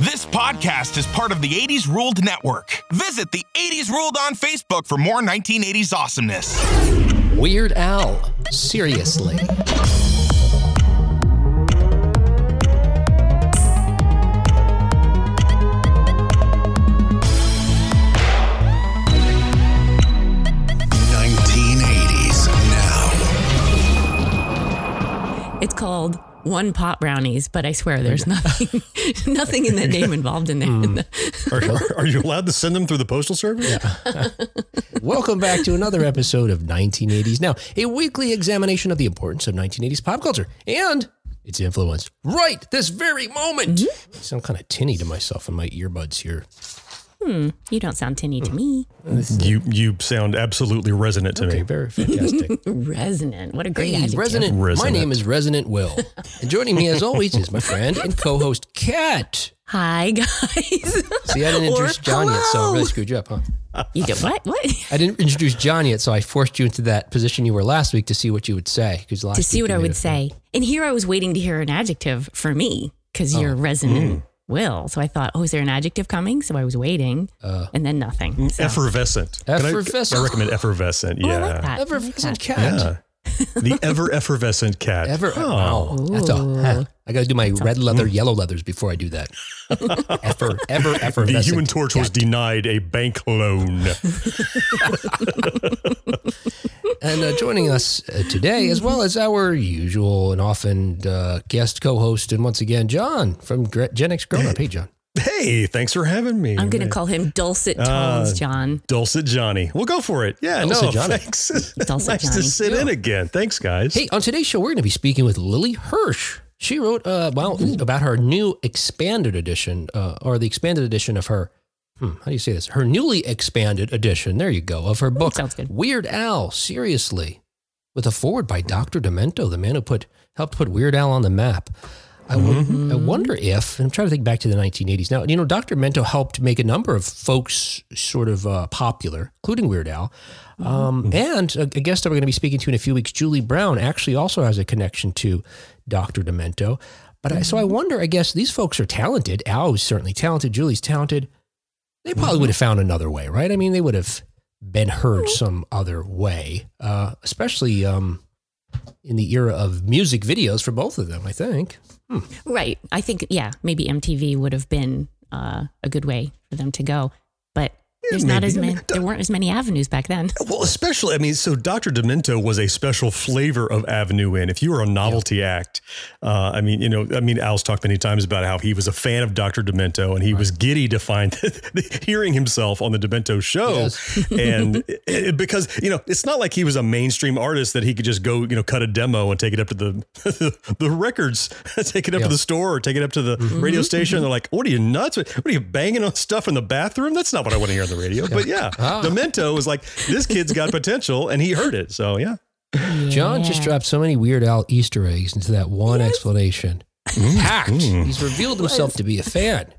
This podcast is part of the 80s Ruled Network. Visit the 80s Ruled on Facebook for more 1980s awesomeness. Weird Al. Seriously. now. It's called one pot brownies, but I swear there's nothing, nothing in that name involved in there. Mm. Are, are, you allowed to send them through the postal service? Yeah. Welcome back to another episode of 1980s Now, a weekly examination of the importance of 1980s pop culture and its influence right this very moment. Mm-hmm. I sound kind of tinny to myself in my earbuds here. Hmm, you don't sound tinny to me. You you sound absolutely resonant to okay, me. Very fantastic. resonant. What a great hey, adjective. Resonant. resonant. My name is Resonant Will. and joining me as always is my friend and co-host Kat. Hi guys. See, I didn't introduce John hello. yet, so I really screwed you up, huh? You did what? What? I didn't introduce John yet, so I forced you into that position you were last week to see what you would say. Because to see what I would say, and here I was waiting to hear an adjective for me because oh. you're resonant. Mm will. So I thought, oh, is there an adjective coming? So I was waiting, uh, and then nothing. So. Effervescent. Effervescent. I, I, recommend effervescent. Oh, yeah. I like that. Effervescent cat. Yeah. The ever effervescent cat. Ever. Oh. Wow. That's a. I got to do my red leather, yellow leathers before I do that. ever, ever, effervescent. The Human Torch cat. was denied a bank loan. and uh, joining us uh, today, as well as our usual and often uh, guest co-host, and once again, John from Gen X Grown Up. Hey, John. Hey, thanks for having me. I'm going to call him Dulcet uh, Tones, uh, John. Dulcet Johnny. We'll go for it. Yeah, Dulcet no, Johnny. thanks. Dulcet nice Johnny. to sit yeah. in again. Thanks, guys. Hey, on today's show, we're going to be speaking with Lily Hirsch. She wrote uh, well Ooh. about her new expanded edition, uh, or the expanded edition of her. Hmm, how do you say this? Her newly expanded edition. There you go of her book. Sounds good. Weird Al. Seriously, with a foreword by Dr. Demento, the man who put helped put Weird Al on the map. I, mm-hmm. I wonder if, I'm trying to think back to the 1980s. Now, you know, Dr. Demento helped make a number of folks sort of uh, popular, including Weird Al. Um, mm-hmm. And a, a, guest that we're going to be speaking to in a few weeks, Julie Brown, actually also has a connection to Dr. Demento. But I, so I mm-hmm. wonder, I guess these folks are talented. Al is certainly talented. Julie's talented. They probably mm-hmm. would have found another way, right? I mean, they would have been heard some other way, uh, especially um, in the era of music videos for both of them, I think. Hmm. Right. I think, yeah, maybe MTV would have been uh, a good way for them to go. But there's maybe. not as many. there weren't as many avenues back then. Well, especially, I mean, so Dr. Demento was a special flavor of Avenue in. If you were a novelty yeah. act, uh, I mean, you know, I mean, Al's talked many times about how he was a fan of Dr. Demento, and he right. was giddy to find hearing himself on the Demento show, yes. and it, because you know, it's not like he was a mainstream artist that he could just go, you know, cut a demo and take it up to the the records, take it up yeah. to the store or take it up to the mm-hmm. radio station. They're like, "What are you nuts? What are you banging on stuff in the bathroom? That's not what I want to hear the radio." But yeah, oh. Demento was like, this kid's got potential, and he heard it. So yeah. yeah. John just dropped so many Weird Al Easter eggs into that one yes. explanation. Mm. Packed. Mm. He's revealed himself to be a fan.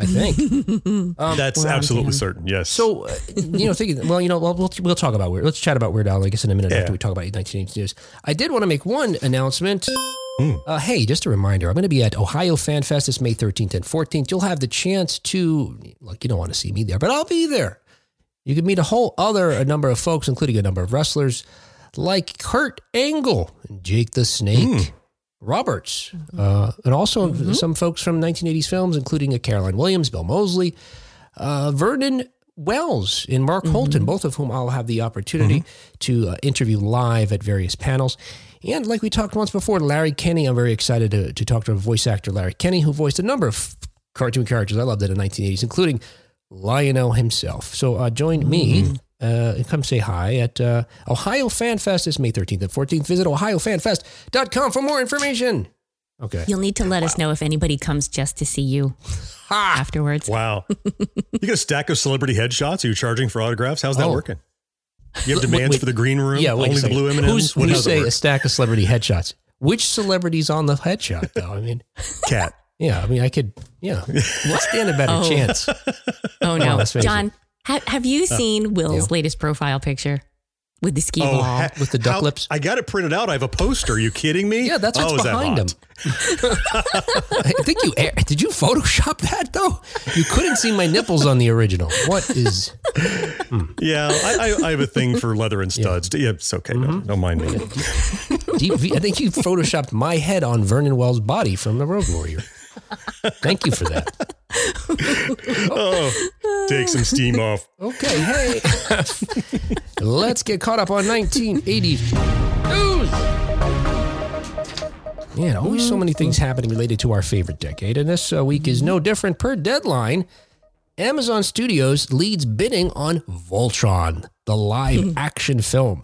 I think um, that's absolutely certain. Yes. So, uh, you know, thinking, well, you know, we'll, we'll, we'll talk about Weird. Let's chat about Weird Al, I guess, in a minute yeah. after we talk about 1980s news. I did want to make one announcement. Mm. Uh, hey, just a reminder, I'm going to be at Ohio Fan Fest this May 13th and 14th. You'll have the chance to, look, you don't want to see me there, but I'll be there. You can meet a whole other a number of folks, including a number of wrestlers like Kurt Angle and Jake the Snake mm. Roberts, uh, and also mm-hmm. some folks from 1980s films, including a Caroline Williams, Bill Moseley, uh, Vernon Wells, and Mark mm-hmm. Holton, both of whom I'll have the opportunity mm-hmm. to uh, interview live at various panels. And like we talked once before, Larry Kenney, I'm very excited to, to talk to a voice actor Larry Kenney, who voiced a number of cartoon characters I loved that in the 1980s, including Lion-O himself. So uh, join me. Mm-hmm. Uh, come say hi at uh, Ohio Fan Fest is May 13th and 14th. Visit ohiofanfest.com for more information. Okay. You'll need to let wow. us know if anybody comes just to see you afterwards. Wow. you got a stack of celebrity headshots? Are you charging for autographs? How's that oh. working? You have demands wait, for the green room? Yeah, wait only the blue M&Ms? Who's, when you say a stack of celebrity headshots? Which celebrity's on the headshot, though? I mean, Cat. Yeah, I mean, I could, yeah, stand a better oh. chance. Oh no, John, ha- have you uh, seen uh, Will's yeah. latest profile picture? With the ski oh, ball ha- with the duck how, lips. I got it printed out. I have a poster. Are you kidding me? Yeah, that's what's oh, behind him. I think you did you Photoshop that though. You couldn't see my nipples on the original. What is? Hmm. Yeah, I, I, I, have a thing for leather and studs. Yeah, yeah it's okay. Mm-hmm. don't mind me. Deep, I think you photoshopped my head on Vernon Wells' body from the Road Warrior. Thank you for that. oh, take some steam off. Okay, hey. Let's get caught up on 1980s news. Man, always so many things happening related to our favorite decade, and this uh, week is no different. Per deadline, Amazon Studios leads bidding on Voltron, the live action film.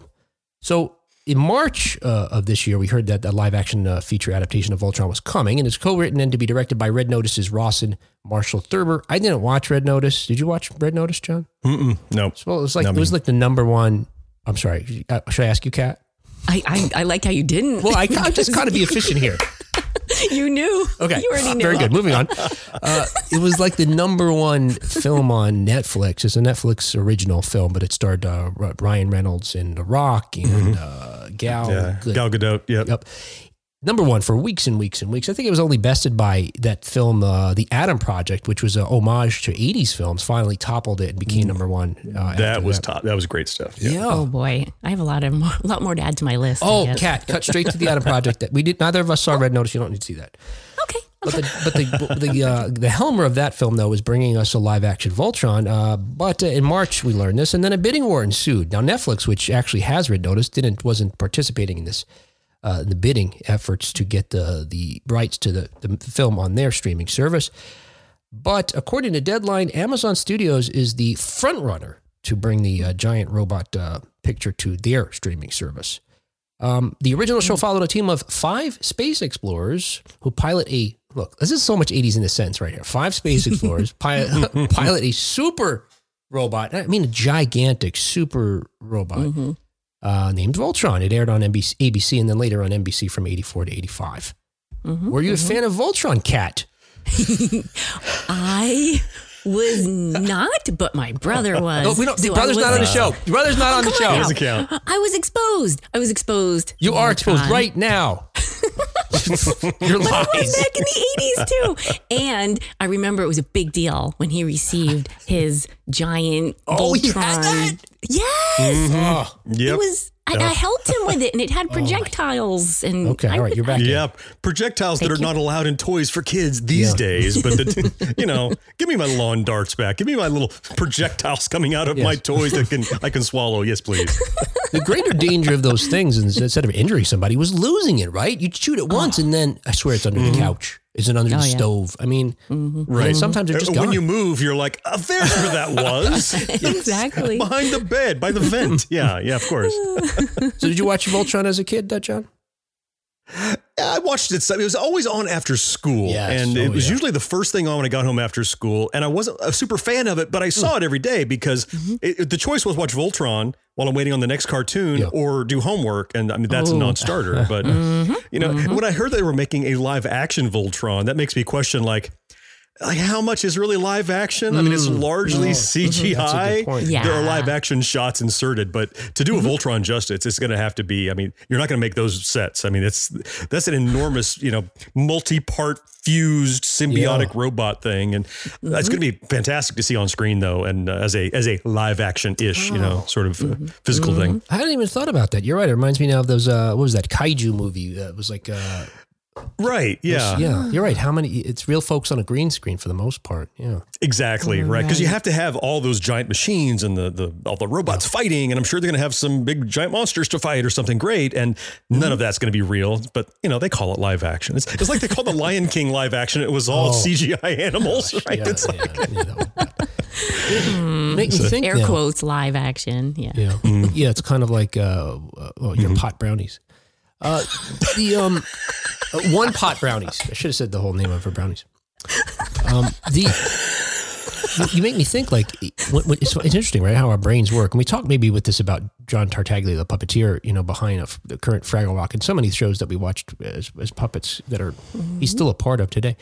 So, in March uh, of this year, we heard that the live action uh, feature adaptation of Voltron was coming, and it's co written and to be directed by Red Notice's Rawson Marshall Thurber. I didn't watch Red Notice. Did you watch Red Notice, John? Mm-mm, no. Well, it was like it was like the number one. I'm sorry. Uh, should I ask you, Kat? I, I, I like how you didn't. Well, I, I'm just kind of be efficient here. you knew. Okay. You already knew. Very good. Moving on. Uh, it was like the number one film on Netflix. It's a Netflix original film, but it starred uh, Ryan Reynolds and The Rock and mm-hmm. uh, Gal. Yeah. Gal Gadot. Yep. Yep number one for weeks and weeks and weeks. I think it was only bested by that film, uh, The Adam Project, which was a homage to 80s films, finally toppled it and became mm. number one. Uh, that was that. top. That was great stuff. Yeah. yeah. Oh boy. I have a lot of more, a lot more to add to my list. Oh, Kat, cut straight to The Adam Project. That we did. Neither of us saw Red Notice. You don't need to see that. Okay. But the but the the uh, the helmer of that film though was bringing us a live action Voltron. Uh, but uh, in March we learned this, and then a bidding war ensued. Now Netflix, which actually has Red Notice, didn't wasn't participating in this uh, the bidding efforts to get the the rights to the, the film on their streaming service. But according to Deadline, Amazon Studios is the front runner to bring the uh, giant robot uh, picture to their streaming service. Um, the original show followed a team of five space explorers who pilot a look. This is so much 80s in a sense right here. Five space explorers pilot, pilot a super robot. I mean, a gigantic super robot. Mm-hmm uh, named Voltron. It aired on NBC, ABC and then later on NBC from 84 to 85. Mm-hmm, Were you mm-hmm. a fan of Voltron, Cat? I was not, but my brother was. No, we don't. So brother's not on the show. Your brother's not on the show. Doesn't count. I was exposed. I was exposed. You are exposed right now. Your lies. back in the 80s too. And I remember it was a big deal when he received his giant oh, Voltron. Yes. Mm-hmm. Yep. It was I, I, helped him with it, and it had oh projectiles. Oh and okay, all right, you're back. Yeah, projectiles Thank that are you. not allowed in toys for kids these yeah. days. But the, you know, give me my lawn darts back. Give me my little projectiles coming out of yes. my toys that can I can swallow. Yes, please. The greater danger of those things, instead of injuring somebody, was losing it. Right? You'd shoot it once, oh. and then I swear it's under mm-hmm. the couch. Is it under oh, the yeah. stove? I mean, mm-hmm. right. Sometimes they're just when gone. you move, you're like, oh, there's where that was. exactly behind the bed, by the vent. Yeah, yeah, of course. so, did you watch Voltron as a kid, that John? I watched it. It was always on after school, yes. and oh, it was yeah. usually the first thing on when I got home after school. And I wasn't a super fan of it, but I saw mm. it every day because mm-hmm. it, the choice was watch Voltron while I'm waiting on the next cartoon yeah. or do homework. And I mean that's Ooh. a non-starter. But mm-hmm. you know, mm-hmm. when I heard they were making a live action Voltron, that makes me question like like how much is really live action? I mean, it's mm. largely oh, CGI. Yeah. There are live action shots inserted, but to do a mm-hmm. Voltron justice, it's going to have to be. I mean, you're not going to make those sets. I mean, it's that's an enormous, you know, multi-part fused symbiotic yeah. robot thing, and mm-hmm. that's going to be fantastic to see on screen, though, and uh, as a as a live action ish, oh. you know, sort of uh, mm-hmm. physical mm-hmm. thing. I hadn't even thought about that. You're right. It reminds me now of those. Uh, what was that kaiju movie? That was like. Uh, Right. Yeah. Yeah. You're right. How many? It's real folks on a green screen for the most part. Yeah. Exactly. right. Because you have to have all those giant machines and the the all the robots yeah. fighting, and I'm sure they're going to have some big giant monsters to fight or something great, and mm-hmm. none of that's going to be real. But you know, they call it live action. It's, it's like they call the Lion King live action. It was all oh. CGI animals, Gosh, right? Yeah, it's like. Mm. Make me think. Air now. quotes live action. Yeah. Yeah. Mm. Yeah. It's kind of like uh, uh well, your mm-hmm. pot brownies. Uh, the um, uh, one pot brownies. I should have said the whole name of her brownies. Um, the you make me think like it's, it's, interesting, right? How our brains work, and we talk maybe with this about John Tartaglia, the puppeteer, you know, behind a, the current Fraggle Rock, and so many shows that we watched as, as puppets that are mm-hmm. he's still a part of today.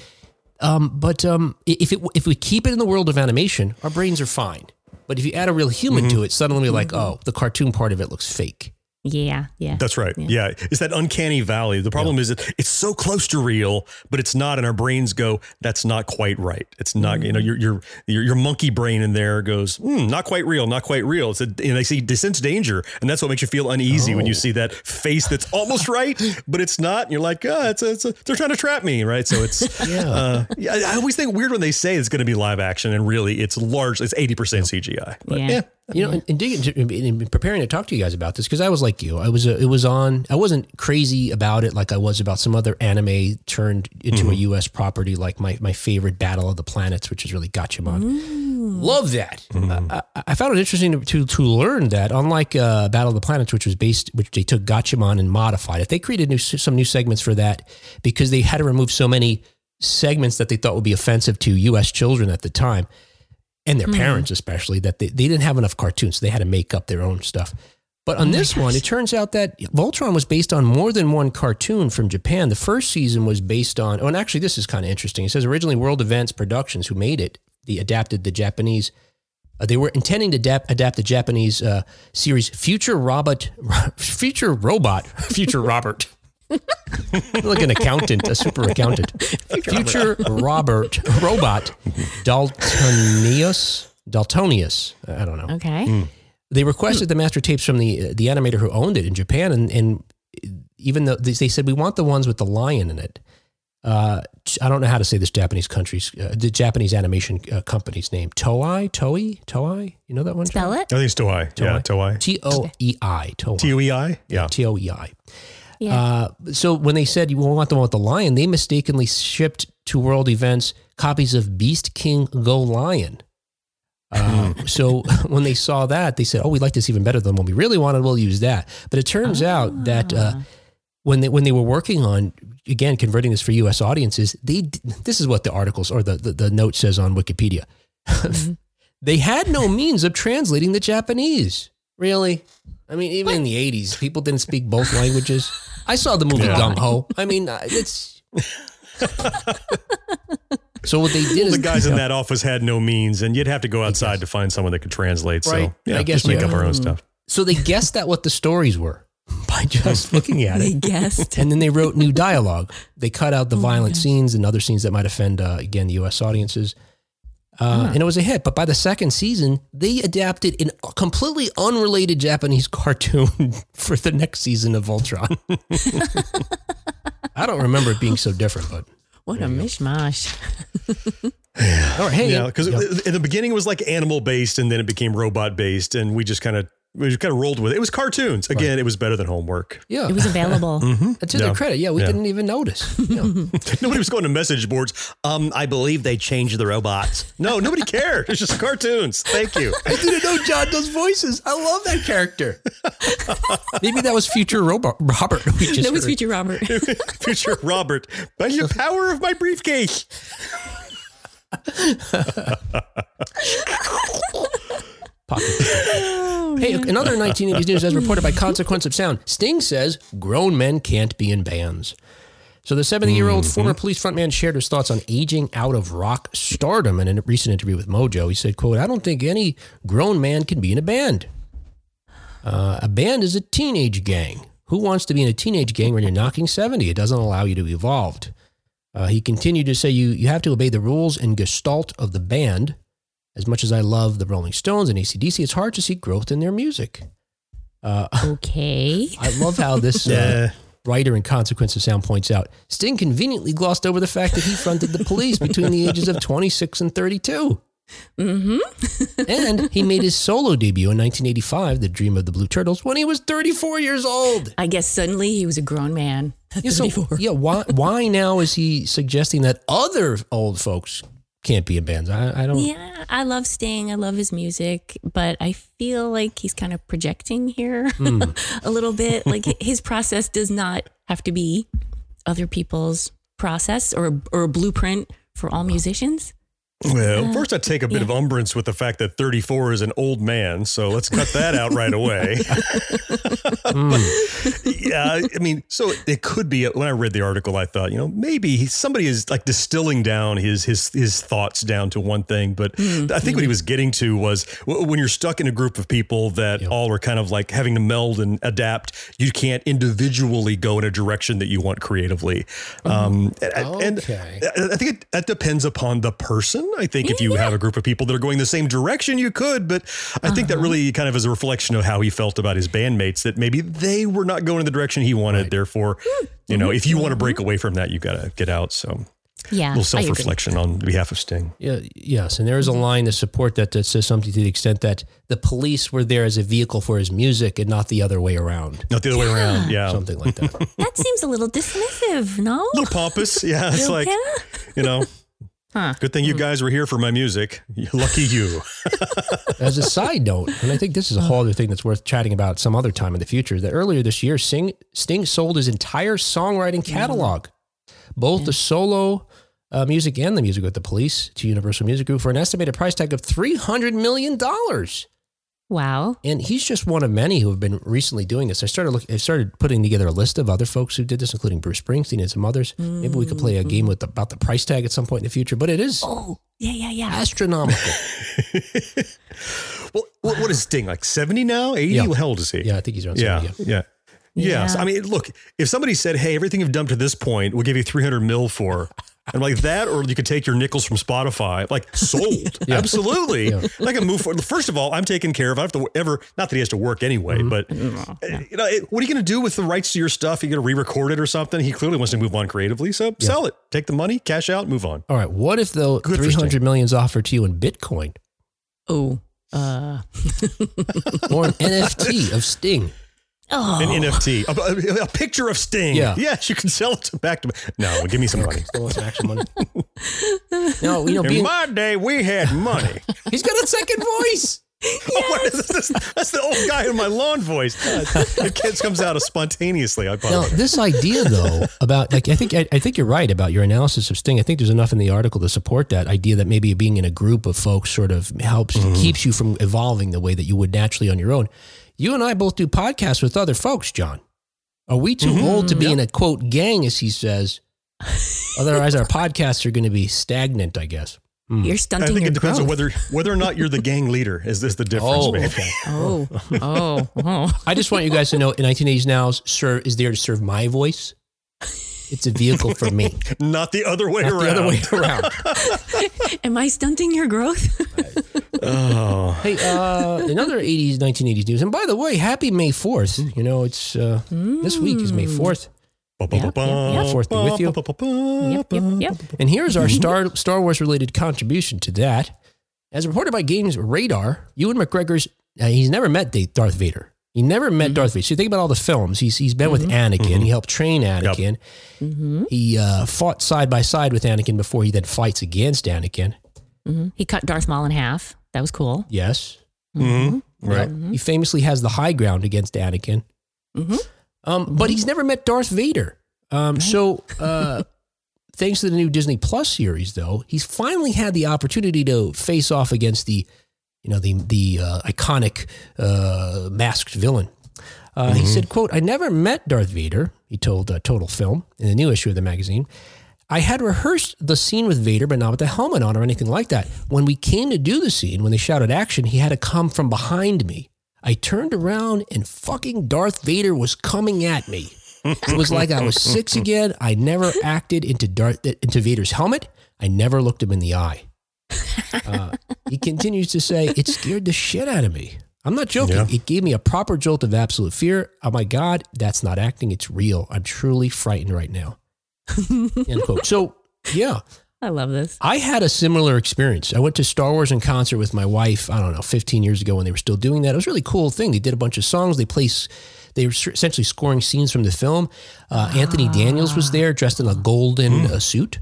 Um, but um, if it, if we keep it in the world of animation, our brains are fine. But if you add a real human mm-hmm. to it, suddenly we're like, oh, the cartoon part of it looks fake. Yeah, yeah. That's right. Yeah. yeah. It's that uncanny valley. The problem yeah. is that it's so close to real, but it's not. And our brains go, that's not quite right. It's not, mm-hmm. you know, mm. your, your, your, your, monkey brain in there goes, mm, not quite real, not quite real. It's a, and they see sense danger. And that's what makes you feel uneasy oh. when you oh. see that face that's almost right, but it's not. And you're like, oh, it's a, it's a, they're trying to trap me. Right. So it's, yeah. Uh, yeah. I always think weird when they say it's going to be live action and really it's large, it's 80% CGI. But yeah. Yeah you know, in, in, in, preparing to talk to you guys about this, because I was like you, I was, uh, it was on, I wasn't crazy about it like I was about some other anime turned into mm-hmm. a U.S. property, like my, my favorite Battle of the Planets, which is really Gatchaman. Mm. Love that. Mm-hmm. I, I, found it interesting to, to, to learn that, unlike uh, Battle of the Planets, which was based, which they took Gatchaman and modified it, they created new, some new segments for that because they had to remove so many segments that they thought would be offensive to U.S. children at the time and their mm. parents especially that they, they didn't have enough cartoons. So they had to make up their own stuff. But on oh this one it turns out that voltron was based on more than one cartoon from japan. The first season was based on oh and actually this is kind of interesting. It says originally world events productions who made it they adapted the japanese uh, they were intending to adapt, adapt the Japanese uh, series Future Robot, Future Robot, Future Robert, like an accountant, a super accountant. Future Robert robot Daltanious Daltanious. I don't know. Okay. Mm. They requested the master tapes from the the animator who owned it in Japan, and, and even though they said we want the ones with the lion in it. Uh, I don't know how to say this Japanese country's uh, the Japanese animation uh, company's name. Toei, Toei, Toei. You know that one? Spell it. I think it's Toei. Toei. Yeah, Toei. T O E I. Toei. T O E I. Yeah. T O E I. Yeah. Uh, so when they said you want the one with the lion, they mistakenly shipped to world events copies of Beast King Go Lion. Uh, hmm. so when they saw that, they said, "Oh, we like this even better than what we really wanted. We'll use that." But it turns ah. out that uh, when they when they were working on again converting this for U.S. audiences, they this is what the articles or the the, the note says on Wikipedia. Mm-hmm. they had no means of translating the Japanese. Really? I mean, even what? in the '80s, people didn't speak both languages. I saw the movie yeah. Gung Ho. I mean, uh, it's. so what they did well, is the guys in that office had no means, and you'd have to go outside to find someone that could translate. Right. So yeah, I guess just make yeah. up our own stuff. So they guessed at what the stories were by just looking at they it. They guessed, and then they wrote new dialogue. They cut out the oh violent scenes and other scenes that might offend uh, again the U.S. audiences. Uh, And it was a hit. But by the second season, they adapted a completely unrelated Japanese cartoon for the next season of Voltron. I don't remember it being so different, but. What a mishmash. yeah. All right, hey, yeah, because in the beginning it was like animal based and then it became robot based and we just kind of we just kind of rolled with it. It was cartoons. Again, right. it was better than homework. Yeah. It was available. mm-hmm. To yeah. their credit. Yeah, we yeah. didn't even notice. Yeah. nobody was going to message boards. Um, I believe they changed the robots. No, nobody cared. It's just cartoons. Thank you. I didn't know John does voices. I love that character. Maybe that was future robot Robert. that was future Robert. future Robert. By the power of my briefcase. Oh, hey, another 1980s news as reported by Consequence of Sound. Sting says grown men can't be in bands. So the 70 year old mm-hmm. former police frontman shared his thoughts on aging out of rock stardom in a recent interview with Mojo. He said, quote, I don't think any grown man can be in a band. Uh, a band is a teenage gang. Who wants to be in a teenage gang when you're knocking 70? It doesn't allow you to evolve. Uh, he continued to say, you, you have to obey the rules and gestalt of the band. As much as I love the Rolling Stones and ACDC, it's hard to see growth in their music. Uh, okay. I love how this uh, writer in Consequence of Sound points out Sting conveniently glossed over the fact that he fronted the police between the ages of 26 and 32. Mm-hmm. and he made his solo debut in 1985, The Dream of the Blue Turtles, when he was 34 years old. I guess suddenly he was a grown man. Yeah, so, yeah, why, why now is he suggesting that other old folks can't be in bands. I, I don't. Yeah, I love Sting. I love his music, but I feel like he's kind of projecting here mm. a little bit. Like his process does not have to be other people's process or or a blueprint for all musicians. Well, first I take a bit yeah. of umbrance with the fact that 34 is an old man, so let's cut that out right away. mm. Yeah, I mean, so it could be. When I read the article, I thought, you know, maybe somebody is like distilling down his his his thoughts down to one thing. But mm. I think what he was getting to was when you're stuck in a group of people that yep. all are kind of like having to meld and adapt, you can't individually go in a direction that you want creatively. Mm. Um, and, okay. and I think it, that depends upon the person I think if you yeah. have a group of people that are going the same direction, you could. But I think uh-huh. that really kind of is a reflection of how he felt about his bandmates that maybe they were not going in the direction he wanted. Right. Therefore, mm-hmm. you know, if you want to break away from that, you got to get out. So. Yeah, a little self reflection on behalf of Sting. Yeah, yes, and there is a line to support that that says something to the extent that the police were there as a vehicle for his music and not the other way around. Not the other yeah. way around. Yeah, something like that. that seems a little dismissive. No, a little pompous. Yeah, it's like you know. Huh. Good thing you hmm. guys were here for my music. Lucky you. As a side note, and I think this is a whole other thing that's worth chatting about some other time in the future, that earlier this year, Sting, Sting sold his entire songwriting mm. catalog, both yeah. the solo uh, music and the music with the police to Universal Music Group for an estimated price tag of $300 million. Wow. And he's just one of many who have been recently doing this. I started looking, I started putting together a list of other folks who did this, including Bruce Springsteen and some others. Mm-hmm. Maybe we could play a mm-hmm. game with the, about the price tag at some point in the future, but it is oh, yeah, yeah, yeah. astronomical. well, what, what is Sting like 70 now? 80? Yeah. How old is he? Yeah, I think he's around yeah, 70. Yeah. yeah. Yes. I mean, look, if somebody said, Hey, everything you've done to this point, we'll give you 300 mil for, and like that, or you could take your nickels from Spotify, like sold. yeah. Absolutely. Yeah. I can move forward. First of all, I'm taken care of. I have to ever, not that he has to work anyway, mm-hmm. but yeah. you know, it, what are you going to do with the rights to your stuff? Are You're going to re-record it or something. He clearly wants to move on creatively. So sell it, take the money, cash out, move on. All right. What if though 300 million is offered to you in Bitcoin? Oh, uh. or an NFT of Sting. Oh. An NFT, a, a, picture of Sting. Yeah. Yes, you can sell it to back to me. No, give me some money. Still some actual money. no, you know, in being, my day, we had money. He's got a second voice. Yes. Oh, this? That's the old guy in my lawn voice. the it comes out spontaneously. I now, this idea though about like I think I, I, think you're right about your analysis of Sting. I think there's enough in the article to support that idea that maybe being in a group of folks sort of helps mm-hmm. keeps you from evolving the way that you would naturally on your own. You and I both do podcasts with other folks, John. Are we too mm-hmm. old to be yep. in a quote gang, as he says? Otherwise, our podcasts are going to be stagnant, I guess. Mm. You're stunting. I think it depends growth. on whether whether or not you're the gang leader. Is this the difference? Oh, okay. oh, oh, oh. I just want you guys to know, in 1980s now, serve is there to serve my voice. It's a vehicle for me, not the other way not around. The other way around. Am I stunting your growth? Oh. Hey, uh, another 80s, 1980s news. And by the way, happy May 4th. You know, it's uh, mm. this week is May 4th. Yep, yep, yep. Fourth be with you. Yep, yep, yep. And here's our Star Star Wars related contribution to that. As reported by Games Radar, Ewan McGregor's uh, he's never met Darth Vader. He never met mm-hmm. Darth Vader. So think about all the films. He's he's been mm-hmm. with Anakin. Mm-hmm. He helped train Anakin. Yep. Mm-hmm. He uh, fought side by side with Anakin before he then fights against Anakin. Mm-hmm. He cut Darth Maul in half. That was cool. Yes. Mm-hmm. Right. He famously has the high ground against Anakin. Um, but he's never met Darth Vader. Um, so, uh, thanks to the new Disney Plus series, though, he's finally had the opportunity to face off against the you know, the, the uh, iconic uh, masked villain. Uh, mm-hmm. He said, quote, I never met Darth Vader, he told uh, Total Film in the new issue of the magazine. I had rehearsed the scene with Vader, but not with the helmet on or anything like that. When we came to do the scene, when they shouted action, he had to come from behind me. I turned around and fucking Darth Vader was coming at me. It was like I was six again. I never acted into Darth into Vader's helmet. I never looked him in the eye. Uh, he continues to say, It scared the shit out of me. I'm not joking. Yeah. It gave me a proper jolt of absolute fear. Oh my God, that's not acting. It's real. I'm truly frightened right now. End quote. So, yeah. I love this. I had a similar experience. I went to Star Wars in concert with my wife, I don't know, 15 years ago when they were still doing that. It was a really cool thing. They did a bunch of songs. They placed, they were essentially scoring scenes from the film. Uh, Anthony Daniels was there dressed in a golden mm. uh, suit.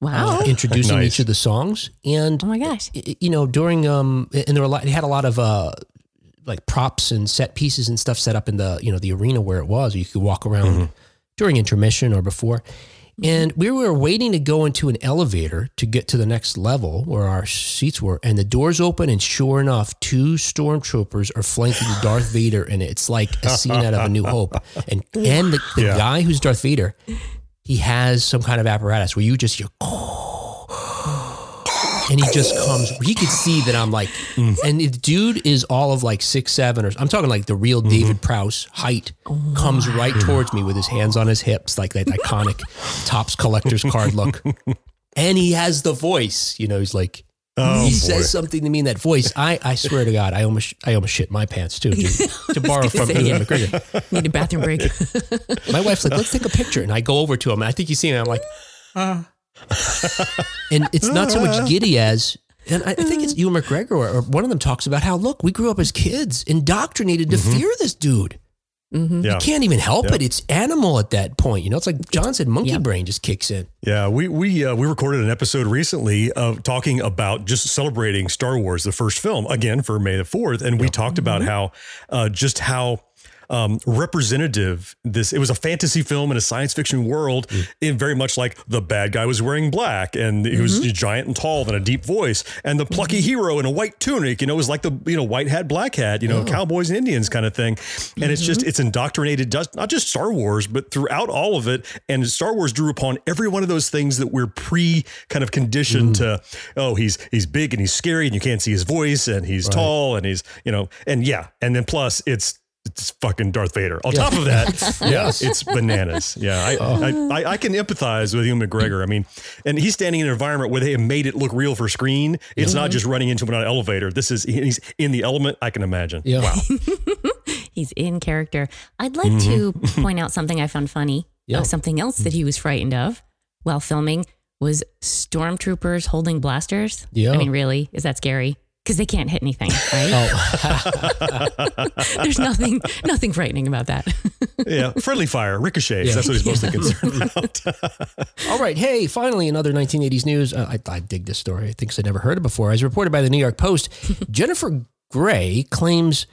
Wow. Uh, introducing nice. each of the songs. And, oh my gosh. You know, during, um, and there were a lot, they had a lot of, uh, like props and set pieces and stuff set up in the, you know, the arena where it was. You could walk around mm-hmm. during intermission or before. Mm-hmm. And we were waiting to go into an elevator to get to the next level where our seats were. And the doors open, and sure enough, two stormtroopers are flanking Darth Vader. And it's like a scene out of A New Hope. And, and the, the yeah. guy who's Darth Vader, he has some kind of apparatus where you just, you and he just comes. He could see that I'm like, mm. and the dude is all of like six seven or I'm talking like the real mm-hmm. David Prowse height. comes right towards me with his hands on his hips, like that iconic Topps collector's card look. And he has the voice. You know, he's like. Oh, he boy. says something to me in that voice. I, I swear to God, I almost I almost shit my pants too. To, to borrow from Ewan McGregor. Need a bathroom break. my wife's like, let's take a picture, and I go over to him. And I think he's seeing it. I'm like, uh, and it's not so much giddy as and I think it's Ewan McGregor or one of them talks about how look, we grew up as kids indoctrinated to mm-hmm. fear this dude. Mm-hmm. Yeah. You can't even help it. It's animal at that point. You know, it's like John said, monkey yep. brain just kicks in. Yeah, we we uh, we recorded an episode recently of talking about just celebrating Star Wars, the first film, again for May the Fourth, and we talked about mm-hmm. how uh, just how um, representative this it was a fantasy film in a science fiction world mm. in very much like the bad guy was wearing black and he mm-hmm. was giant and tall and a deep voice and the plucky mm-hmm. hero in a white tunic you know was like the you know white hat black hat you know oh. cowboys and indians kind of thing and mm-hmm. it's just mm-hmm. it's indoctrinated just not just star wars but throughout all of it and star wars drew upon every one of those things that we're pre kind of conditioned mm. to oh he's he's big and he's scary and you can't see his voice and he's right. tall and he's you know and yeah and then plus it's it's fucking Darth Vader. On yeah. top of that, yeah, it's bananas. Yeah, I, oh. I, I, I, can empathize with Ewan McGregor. I mean, and he's standing in an environment where they have made it look real for screen. It's mm-hmm. not just running into an elevator. This is he's in the element. I can imagine. Yeah. Wow. he's in character. I'd like mm-hmm. to point out something I found funny. Yeah. Uh, something else that he was frightened of while filming was stormtroopers holding blasters. Yeah. I mean, really, is that scary? Because they can't hit anything, right? Oh. There's nothing, nothing frightening about that. yeah, friendly fire, ricochets. Yeah. That's what he's mostly concerned about. All right, hey, finally, another 1980s news. Uh, I, I dig this story. I think I'd never heard it before. As reported by the New York Post, Jennifer Grey claims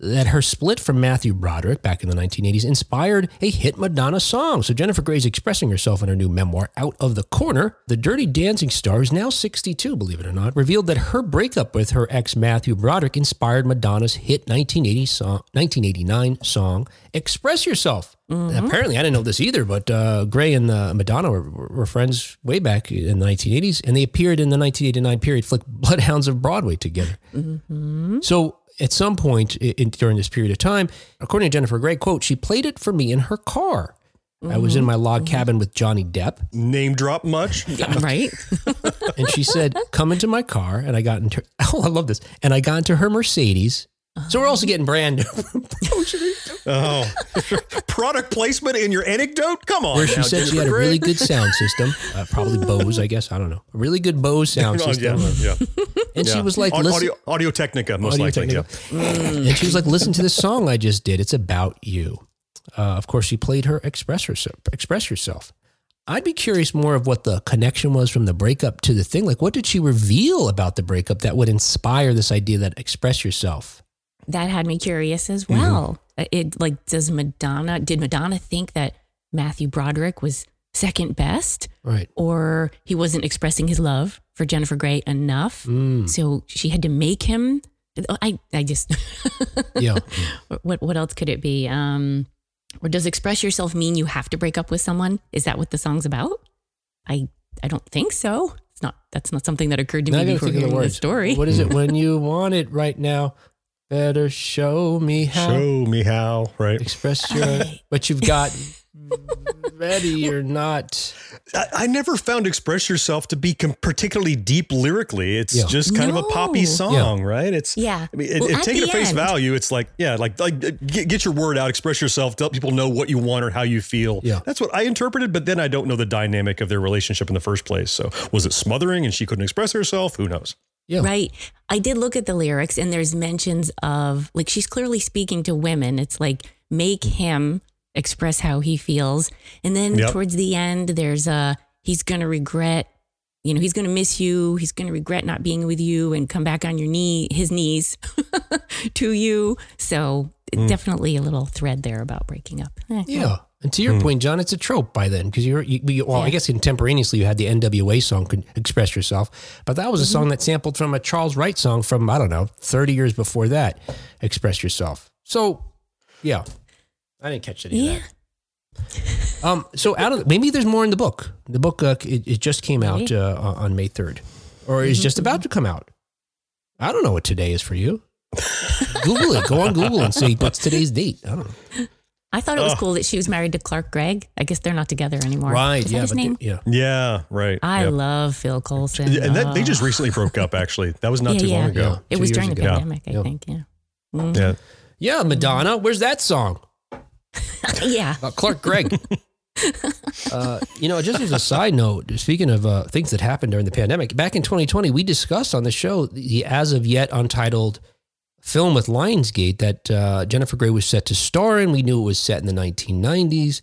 that her split from Matthew Broderick back in the 1980s inspired a hit Madonna song. So Jennifer Grey's expressing herself in her new memoir, Out of the Corner. The Dirty Dancing star is now 62, believe it or not, revealed that her breakup with her ex Matthew Broderick inspired Madonna's hit 1980 song, 1989 song, Express Yourself. Mm-hmm. Apparently, I didn't know this either, but uh, Grey and uh, Madonna were, were, friends way back in the 1980s, and they appeared in the 1989 period flick Bloodhounds of Broadway together. Mm-hmm. So at some point in, during this period of time, according to Jennifer Grey, quote, she played it for me in her car. Mm-hmm. I was in my log mm-hmm. cabin with Johnny Depp. Name drop much? yeah, right. and she said, come into my car. And I got into, oh, I love this. And I got into her Mercedes so we're also getting brand oh, product placement in your anecdote. Come on, where she now, said she had a really good sound system, uh, probably Bose, I guess. I don't know, a really good Bose sound system. yeah, yeah. And yeah. she was like, audio, audio Technica, most audio likely. Technica. Yeah. And she was like, listen to this song I just did. It's about you. Uh, of course, she played her express herself. Express yourself. I'd be curious more of what the connection was from the breakup to the thing. Like, what did she reveal about the breakup that would inspire this idea that express yourself? That had me curious as mm-hmm. well. Mm-hmm. It like does Madonna did Madonna think that Matthew Broderick was second best, right? Or he wasn't expressing his love for Jennifer Grey enough, mm. so she had to make him. I I just yeah. What what else could it be? Um, or does express yourself mean you have to break up with someone? Is that what the song's about? I I don't think so. It's not. That's not something that occurred to now me before hearing the, the story. What is it when you want it right now? Better show me how. Show me how, right? Express your what you've got ready or not. I, I, never found "Express Yourself" to be com- particularly deep lyrically. It's yeah. just kind no. of a poppy song, yeah. right? It's yeah. I mean, it, well, it, take it at face end. value. It's like yeah, like like uh, get, get, your word out, express yourself, let people know what you want or how you feel. Yeah, that's what I interpreted. But then I don't know the dynamic of their relationship in the first place. So was it smothering and she couldn't express herself? Who knows? Yeah. Right. I did look at the lyrics and there's mentions of like she's clearly speaking to women. It's like make him express how he feels. And then yep. towards the end there's a he's going to regret you know, he's going to miss you. He's going to regret not being with you and come back on your knee, his knees to you. So mm. definitely a little thread there about breaking up. Eh, yeah. And to your hmm. point, John, it's a trope by then because you're, you, you, well, yeah. I guess contemporaneously you had the NWA song express yourself, but that was a mm-hmm. song that sampled from a Charles Wright song from I don't know thirty years before that, express yourself. So, yeah, I didn't catch any yeah. of that. Um, so out of maybe there's more in the book. The book uh, it, it, just came out uh, on May third, or is mm-hmm. just about to come out. I don't know what today is for you. Google it. Go on Google and see what's today's date. I don't know. I thought it was cool that she was married to Clark Gregg. I guess they're not together anymore. Right. Is yeah. his name? yeah. Yeah. Right. I love Phil Coulson. And that, they just recently broke up, actually. That was not yeah, too yeah. long ago. Yeah. It was during ago. the pandemic, I think. Yeah. Mm. Yeah. Yeah. Madonna. Where's that song? yeah. About Clark Gregg. uh, you know, just as a side note, speaking of uh, things that happened during the pandemic, back in 2020, we discussed on the show the as of yet untitled film with Lionsgate that uh, Jennifer Grey was set to star in. We knew it was set in the 1990s.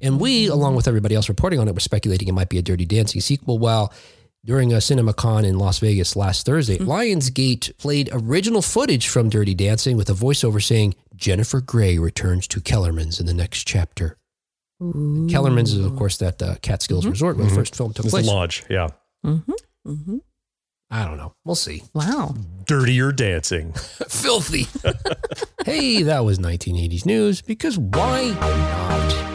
And we, mm-hmm. along with everybody else reporting on it, were speculating it might be a Dirty Dancing sequel. While during a CinemaCon in Las Vegas last Thursday, mm-hmm. Lionsgate played original footage from Dirty Dancing with a voiceover saying, Jennifer Grey returns to Kellerman's in the next chapter. Kellerman's is, of course, that uh, Catskills mm-hmm. resort where the mm-hmm. first film took it's place. The lodge, yeah. Mm-hmm. I don't know. We'll see. Wow. Dirtier dancing. Filthy. hey, that was 1980s news because why not?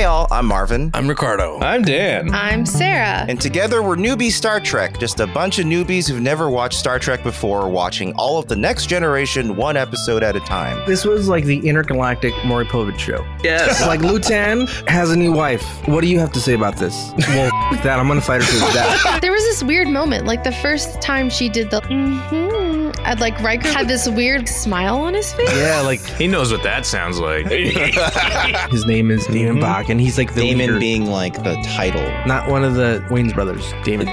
Hey all, I'm Marvin. I'm Ricardo. I'm Dan. I'm Sarah. And together we're Newbie Star Trek, just a bunch of newbies who've never watched Star Trek before, watching all of the next generation one episode at a time. This was like the intergalactic Maury Povich show. Yes. like Lutan has a new wife. What do you have to say about this? Well, that I'm gonna fight her to the death. There was this weird moment, like the first time she did the mm-hmm I'd like Riker had this weird smile on his face. Yeah, like he knows what that sounds like. his name is DaiMon mm-hmm. Bok, and he's like the DaiMon leader. being like the title, not one of the Wayans brothers. Damon.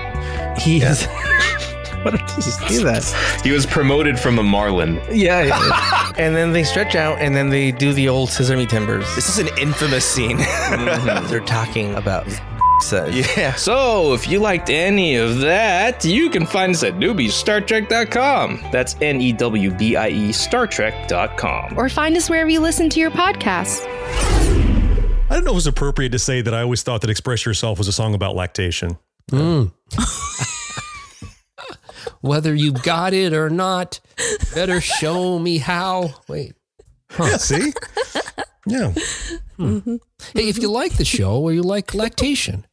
He's. Yeah. what did you say that? He was promoted from a Marlin. Yeah, yeah. and then they stretch out, and then they do the old scissor me timbers. This is an infamous scene. mm-hmm. They're talking about says. Yeah. So if you liked any of that, you can find us at newbiestartrek.com. That's N E W B I E StarTrek.com. Or find us wherever you listen to your podcasts. I don't know if it was appropriate to say that I always thought that Express Yourself was a song about lactation. Mm. Whether you got it or not, better show me how. Wait. Huh. Yeah, see? Yeah. Hmm. Hey, if you like the show or you like lactation,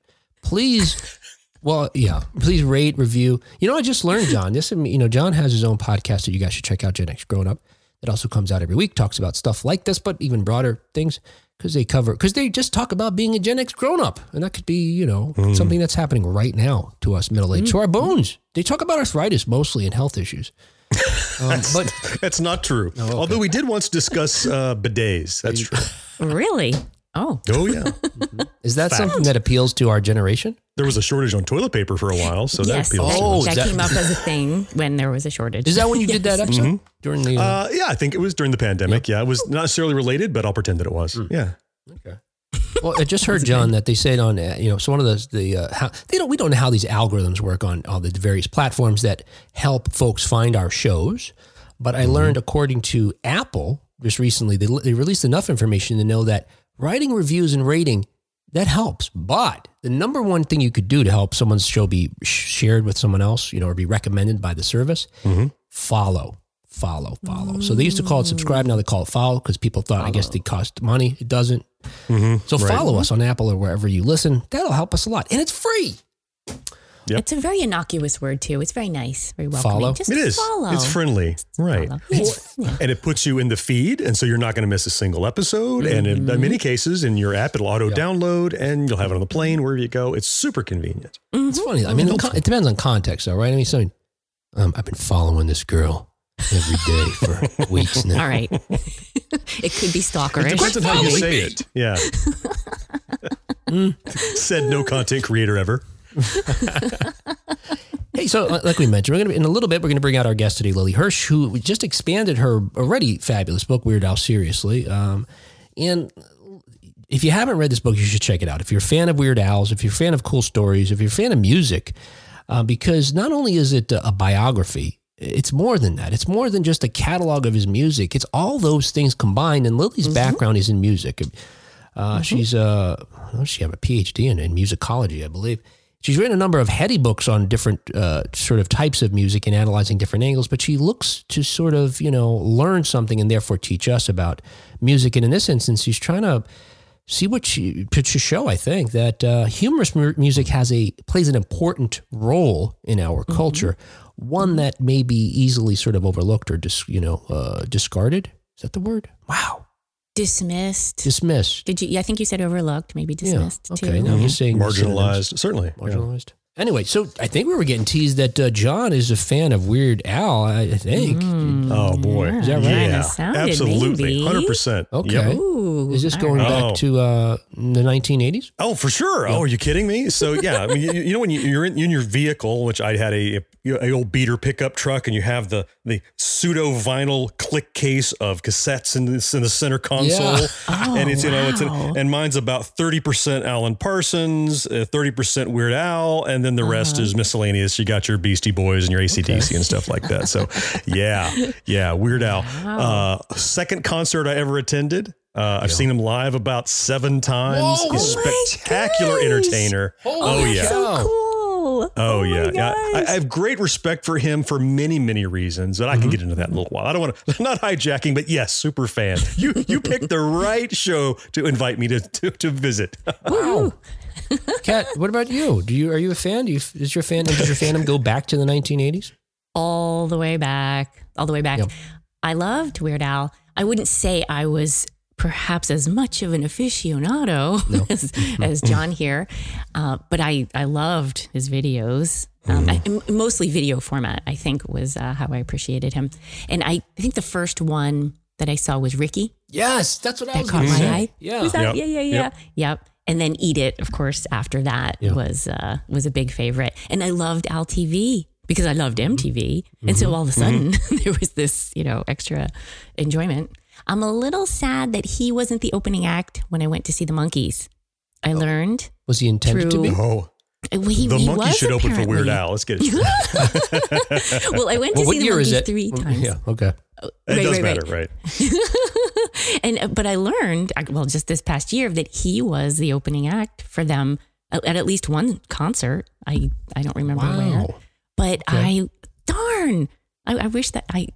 please, well, yeah, please rate, review. You know, I just learned, John. This, you know, John has his own podcast that you guys should check out. Gen X Grown Up. It also comes out every week. Talks about stuff like this, but even broader things because they cover because they just talk about being a Gen X grown up, and that could be you know mm. something that's happening right now to us middle age, mm. to our bones. They talk about arthritis mostly and health issues. Um, but that's not true. Oh, okay. Although we did once discuss uh, bidets. That's true. Really? Oh. Oh yeah. Is that Fact. something that appeals to our generation? There was a shortage on toilet paper for a while, so yes, that appeals. Oh, that, that came up as a thing when there was a shortage. Is that when you yes. did that episode mm-hmm. during the? Uh, uh, yeah, I think it was during the pandemic. Yep. Yeah, it was not necessarily related, but I'll pretend that it was. Mm. Yeah. Okay. Well, I just heard John that they said on uh, you know so one of those the uh, how they don't we don't know how these algorithms work on all the various platforms that help folks find our shows, but I mm-hmm. learned according to Apple just recently they they released enough information to know that writing reviews and rating that helps. But the number one thing you could do to help someone's show be shared with someone else, you know, or be recommended by the service, mm-hmm. follow, follow, follow. Mm. So they used to call it subscribe. Now they call it follow because people thought, follow. I guess, they cost money. It doesn't. Mm-hmm. So right. follow us on Apple or wherever you listen. That'll help us a lot. And it's free. Yep. It's a very innocuous word too. It's very nice, very welcoming. Follow. Just it is. Follow. It's friendly, right? It's, yeah. And it puts you in the feed, and so you're not going to miss a single episode. Mm-hmm. And in, in, many cases, in your app, it'll auto yeah. download, and you'll have it on the plane wherever you go. It's super convenient. Mm-hmm. It's funny. I mean, it, it depends on context, though, right? I mean, so um, I've been following this girl every day for weeks now. All right. it could be stalkerish. It depends on how you say it. Yeah. mm. Said no content creator ever. hey, so uh, like we mentioned, we're going to in a little bit we're going to bring out our guest today, Lily Hirsch, who just expanded her already fabulous book, Weird Al Seriously. Um, and if you haven't read this book, you should check it out. If you're a fan of Weird Al's, if you're a fan of cool stories, if you're a fan of music, uh, because not only is it a biography, it's more than that. It's more than just a catalog of his music. It's all those things combined. And Lily's mm-hmm. background is in music. Uh, mm-hmm. She's uh, she have a PhD in, in musicology, I believe. She's written a number of heady books on different uh, sort of types of music and analyzing different angles, but she looks to sort of, you know, learn something and therefore teach us about music. And in this instance, she's trying to see what she to show. I think that uh, humorous music has a plays an important role in our mm-hmm. culture, one that may be easily sort of overlooked or dis, you know uh, discarded. Is that the word? Wow. Dismissed. Dismissed. Did you? Yeah, I think you said overlooked, maybe dismissed. Yeah. Okay, too. now you're saying marginalized. Certainly marginalized. Yeah. Anyway, so I think we were getting teased that uh, John is a fan of Weird Al. I think. Mm, oh boy, is that right? Yeah, absolutely, hundred percent. Okay. Yep. Ooh, is this going back oh. to uh, the 1980s? Oh, for sure. Oh, are you kidding me? So yeah, I mean, you, you know when you, are in, in, your vehicle, which I had a, a, old beater pickup truck, and you have the the pseudo vinyl click case of cassettes in, in the center console, yeah. oh, and it's you know wow. it's an, and mine's about thirty percent Alan Parsons, uh, thirty percent Weird Al, and then the uh-huh. rest is miscellaneous. You got your Beastie Boys and your AC/DC okay. and stuff like that. So yeah, yeah, Weird Al. Wow. Uh, second concert I ever attended. Uh, I've seen him live about seven times. Whoa, He's oh spectacular entertainer. Holy oh yeah. So cool. Oh, oh yeah. yeah. I, I, have great respect for him for many, many reasons. And I can mm-hmm. get into that in a little while. I don't want to not hijacking, but yes, super fan. You you picked the right show to invite me to to, to visit. wow. Kat, what about you? Do you are you a fan? Do you is your fan does your fandom go back to the 1980s? All the way back, all the way back. Yep. I loved Weird Al. I wouldn't say I was perhaps as much of an aficionado no. as, as, John here, uh, but I I loved his videos. Um, mm. I, mostly video format, I think, was uh, how I appreciated him. And I, I think the first one that I saw was Ricky. Yes, that's what that I was caught my say. eye. Yeah, was that? Yep. yeah, yeah, yeah, yep. yep and then Eat It, of course, after that yep. was uh, was a big favorite. And I loved Al TV because I loved MTV. Mm-hmm. And so all of a sudden mm-hmm. there was this, you know, extra enjoyment. I'm a little sad that he wasn't the opening act when I went to see the Monkees. I oh. learned. Was he intended through, to be? Oh. He, the he monkey should apparently. open for Weird Al. Let's get it. well, I went to well, see the Monkees three times. Yeah, okay. It right, does right, matter, right? right. and uh, but I learned, well, just this past year, that he was the opening act for them at, at least one concert. I I don't remember wow. where, but okay. I darn, I, I, wish that I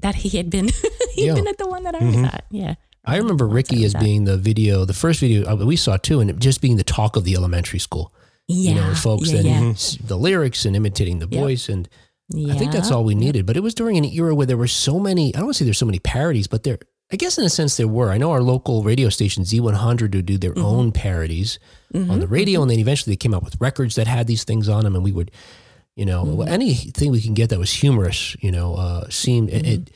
that he had been he'd yeah. been at the one that I mm-hmm. was at. Yeah. I remember Ricky as being the video, the first video uh, we saw too, and just being the talk of the elementary school. Yeah, you know, folks yeah, and yeah. the lyrics and imitating the voice, and yeah. I think that's all we needed. But it was during an era where there were so many. I don't want to say there's so many parodies, but there, I guess in a sense there were. I know our local radio station Z100 would do their mm-hmm. own parodies mm-hmm. on the radio, and then eventually they came out with records that had these things on them, and we would, you know, mm-hmm. anything we can get that was humorous, you know, uh, seemed it, it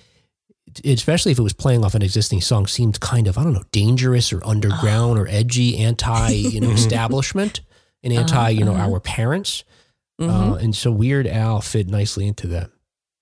especially if it was playing off an existing song, seemed kind of I don't know dangerous or underground oh. or edgy, anti you know establishment and uh-huh, anti, you know, uh-huh. our parents. Mm-hmm. Uh, and so Weird Al fit nicely into that.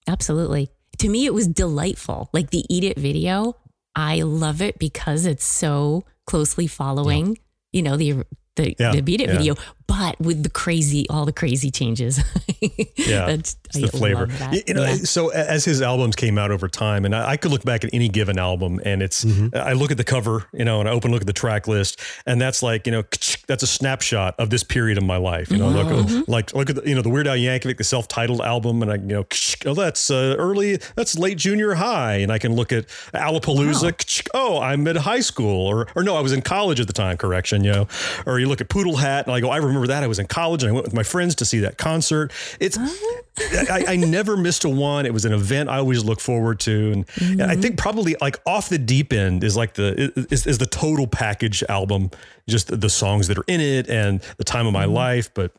Absolutely. To me, it was delightful. Like the Eat It video, I love it because it's so closely following, yeah. you know, the the, yeah, the Beat It yeah. video, but with the crazy, all the crazy changes. yeah, That's, the flavor. You know, yeah. so as his albums came out over time, and I, I, could look back at any given album, and it's mm-hmm. I look at the cover, you know, and I open look at the track list, and that's like you know that's a snapshot of this period of my life. You know, mm-hmm. look mm-hmm. like look at the, you know the Weird Al Yankovic, the self-titled album, and I you know oh that's uh, early, that's late junior high, and I can look at Alapalooza. Wow. Oh, I'm at high school, or or no, I was in college at the time. Correction, you know, or you look at Poodle Hat, and I go, I remember that. I was in college, and I went with my friends to see that concert. It's I, I, never missed a one. It was an event I always look forward to, and, mm-hmm. and I think probably like off the deep end is like the is, is the total package album, just the songs that are in it and the time of my mm-hmm. life. But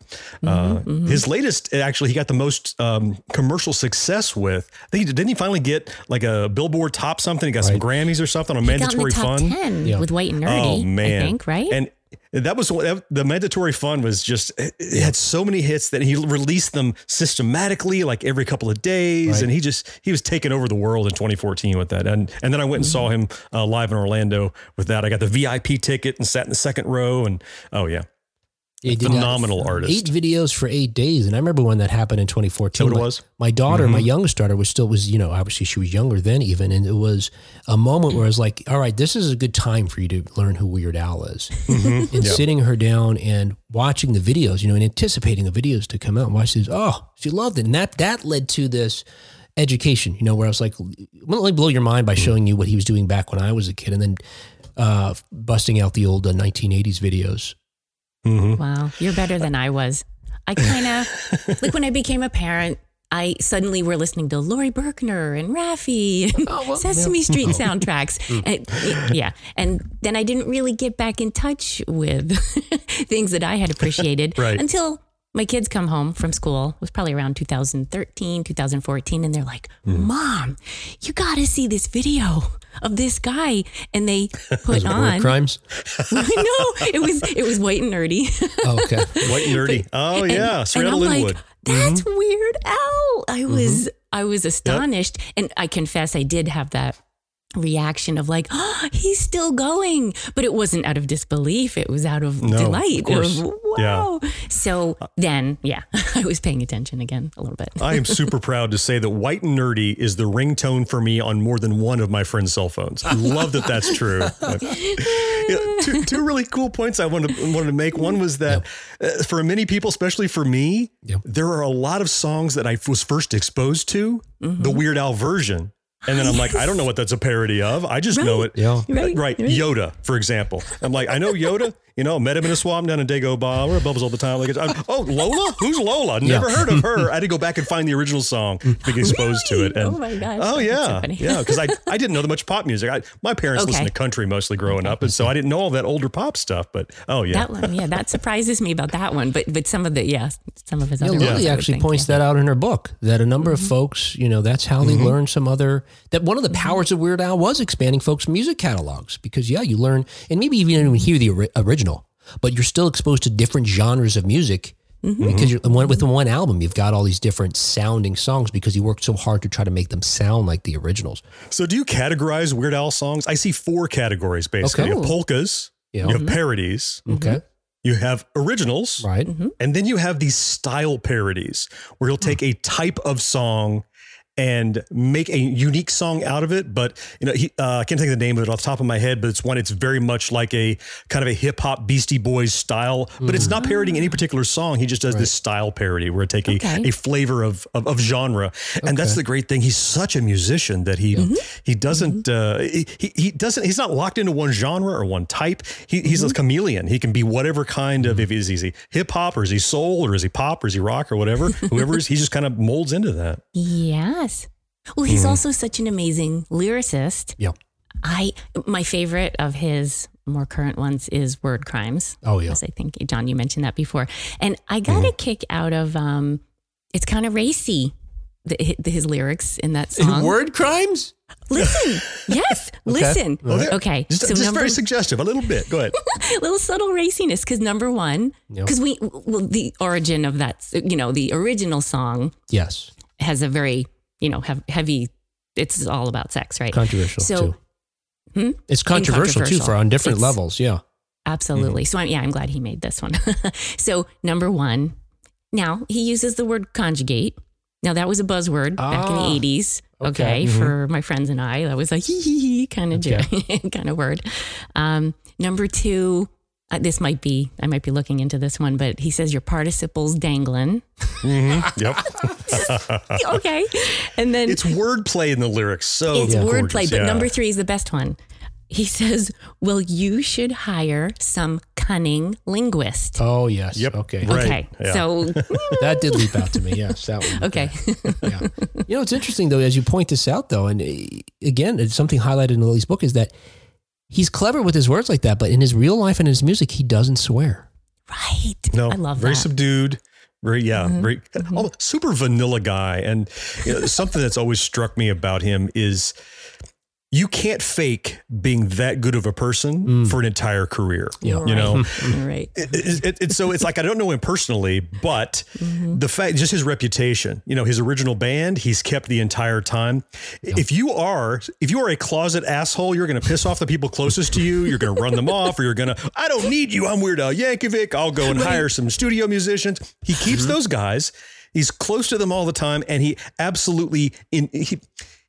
uh, mm-hmm. mm-hmm. his latest, actually, he got the most um, commercial success with. I think didn't he finally get like a Billboard top something? He got right. some Grammys or something on he Mandatory Fun. Yeah. with White and Nerdy. Oh man, I think right. And that was the mandatory fun was just it had so many hits that he released them systematically like every couple of days. Right. and he just he was taking over the world in 2014 with that. And and then I went and saw him uh, live in Orlando with that. I got the VIP ticket and sat in the second row and oh yeah He phenomenal artist. Eight videos for eight days, and I remember when that happened in 2014. what it was? My daughter, mm-hmm. my youngest daughter, was still was you know obviously she was younger then even, and it was a moment where I was like, all right, this is a good time for you to learn who Weird Al is, mm-hmm. and sitting her down and watching the videos, you know, and anticipating the videos to come out. And watch these. Oh, she loved it, and that that led to this education, you know, where I was like, let me blow your mind by showing you what he was doing back when I was a kid, and then uh, busting out the old uh, 1980s videos Mm-hmm. Wow, you're better than I was. I kind of like when I became a parent. I suddenly were listening to Laurie Berkner and Raffi and oh, well, Sesame yeah. Street soundtracks. Mm. and, yeah. And then I didn't really get back in touch with things that I had appreciated right. until my kids come home from school. It was probably around 2013, 2014. And they're like, mm. Mom, you got to see this video of this guy, and they put on crimes. no, it was it was white and nerdy. oh, okay, white and nerdy. But, oh yeah, and, and Linwood. Like, That's mm-hmm. Weird Al. I was mm-hmm. I was astonished, yep. and I confess I did have that reaction of like, oh, he's still going. But it wasn't out of disbelief. It was out of no, delight. Of, of wow. Yeah. So then, yeah, I was paying attention again a little bit. I am super proud to say that White and Nerdy is the ringtone for me on more than one of my friends' cell phones. I love that that's true. But, two, two, really cool points I wanted to, wanted to make. One was that uh, for many people, especially for me, there are a lot of songs that I was first exposed to, mm-hmm. the Weird Al version and then I'm like, I don't know what that's a parody of. I just right. know it. Yeah. Right. right. Yoda, for example. I'm like, I know Yoda. You know, met him in a swamp down in Dagobah. We're at Bubbles all the time. Like, oh, Lola? Who's Lola? Never yeah. heard of her. I had to go back and find the original song to be exposed really? to it. And, oh my gosh. Oh yeah, so yeah. Because I I didn't know that much pop music. I, my parents okay. listened to country mostly growing up, and so I didn't know all that older pop stuff. But oh yeah, that one, yeah, that surprises me about that one. But but some of the yeah, some of his yeah, other. Lily yeah. actually points yeah. that out in her book that a number mm-hmm. of folks, you know, that's how they mm-hmm. learn some other. That one of the mm-hmm. powers of Weird Al was expanding folks' music catalogs because yeah, you learn and maybe even even hear the original but you're still exposed to different genres of music mm-hmm. because you're one with one album you've got all these different sounding songs because he worked so hard to try to make them sound like the originals. So do you categorize Weird Al songs? I see four categories basically. Okay. You have polkas, yeah. you have mm-hmm. parodies. Okay. You have originals, right? Mm-hmm. And then you have these style parodies where you'll take a type of song and make a unique song out of it. But you know, he, uh, I can't think of the name of it off the top of my head, but it's one. It's very much like a kind of a hip hop Beastie Boys style, but it's not parodying any particular song. He just does right. this style parody where it take okay. a, a flavor of of, of genre, okay. and that's the great thing. He's such a musician that he mm-hmm. he doesn't mm-hmm. uh, he, he doesn't he's not locked into one genre or one type. He, he's mm-hmm. a chameleon. He can be whatever kind of if he's, is he hip hop or is he soul or is he pop or is he rock or whatever. Whoever is, he just kind of molds into that. Yeah. Well, he's mm. also such an amazing lyricist. Yeah. I my favorite of his more current ones is Word Crimes. Oh yeah. I think John, you mentioned that before, and I got mm. a kick out of um, it's kind of racy. The, his lyrics in that song. In word crimes. Listen, yes, okay. listen. Okay, okay. Just, so just number, very suggestive. A little bit. Go ahead. a little subtle raciness, because number one, because yep. we well, the origin of that, you know, the original song, yes, has a very you know, have heavy. It's all about sex, right? Controversial. So, hmm? it's controversial, too for on different it's, levels. Yeah, absolutely. Mm-hmm. So, I'm, yeah, I'm glad he made this one. so, number one, now he uses the word conjugate. Now that was a buzzword ah, back in the 80s. Okay, okay mm-hmm. for my friends and I, that was like hee hee hee kind of okay. kind of word. Um, number two, uh, this might be I might be looking into this one, but he says your participles dangling. Mm-hmm. Yep. okay, and then it's wordplay in the lyrics. So it's yeah. wordplay, but yeah. number three is the best one. He says, "Well, you should hire some cunning linguist." Oh yes. Yep. Okay. Right. Okay. Yeah. So that did leap out to me. Yes, that one. Okay. yeah. You know, it's interesting though, as you point this out, though, and eh, again, it's something highlighted in Lily's book is that he's clever with his words like that, but in his real life and his music, he doesn't swear. Right. No, I love very that. subdued. Very, yeah, mm-hmm. very mm-hmm. Super vanilla guy. And you know, something that's always struck me about him is you can't fake being that good of a person mm. for an entire career. Yeah. You know, right. It, it, it, so it's like I don't know him personally, but mm-hmm. the fact, just his reputation. You know, his original band, he's kept the entire time. Yeah. If you are, if you are a closet asshole, you're going to piss off the people closest to you. You're going to run them off, or you're going to. I don't need you. I'm Weird Al Yankovic. I'll go and hire some studio musicians. He keeps mm-hmm. those guys. He's close to them all the time, and he absolutely in he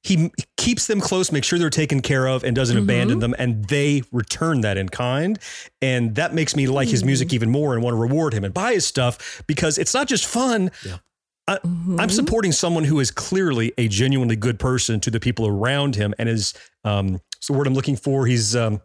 he keeps them close, makes sure they're taken care of, and doesn't mm-hmm. abandon them. And they return that in kind. And that makes me like mm-hmm. his music mm. even more and want to reward him and buy his stuff because it's not just fun. Yeah. I, mm-hmm. I'm supporting someone who is clearly a genuinely good person to the people around him and is, um, the word I'm looking for. He's, um,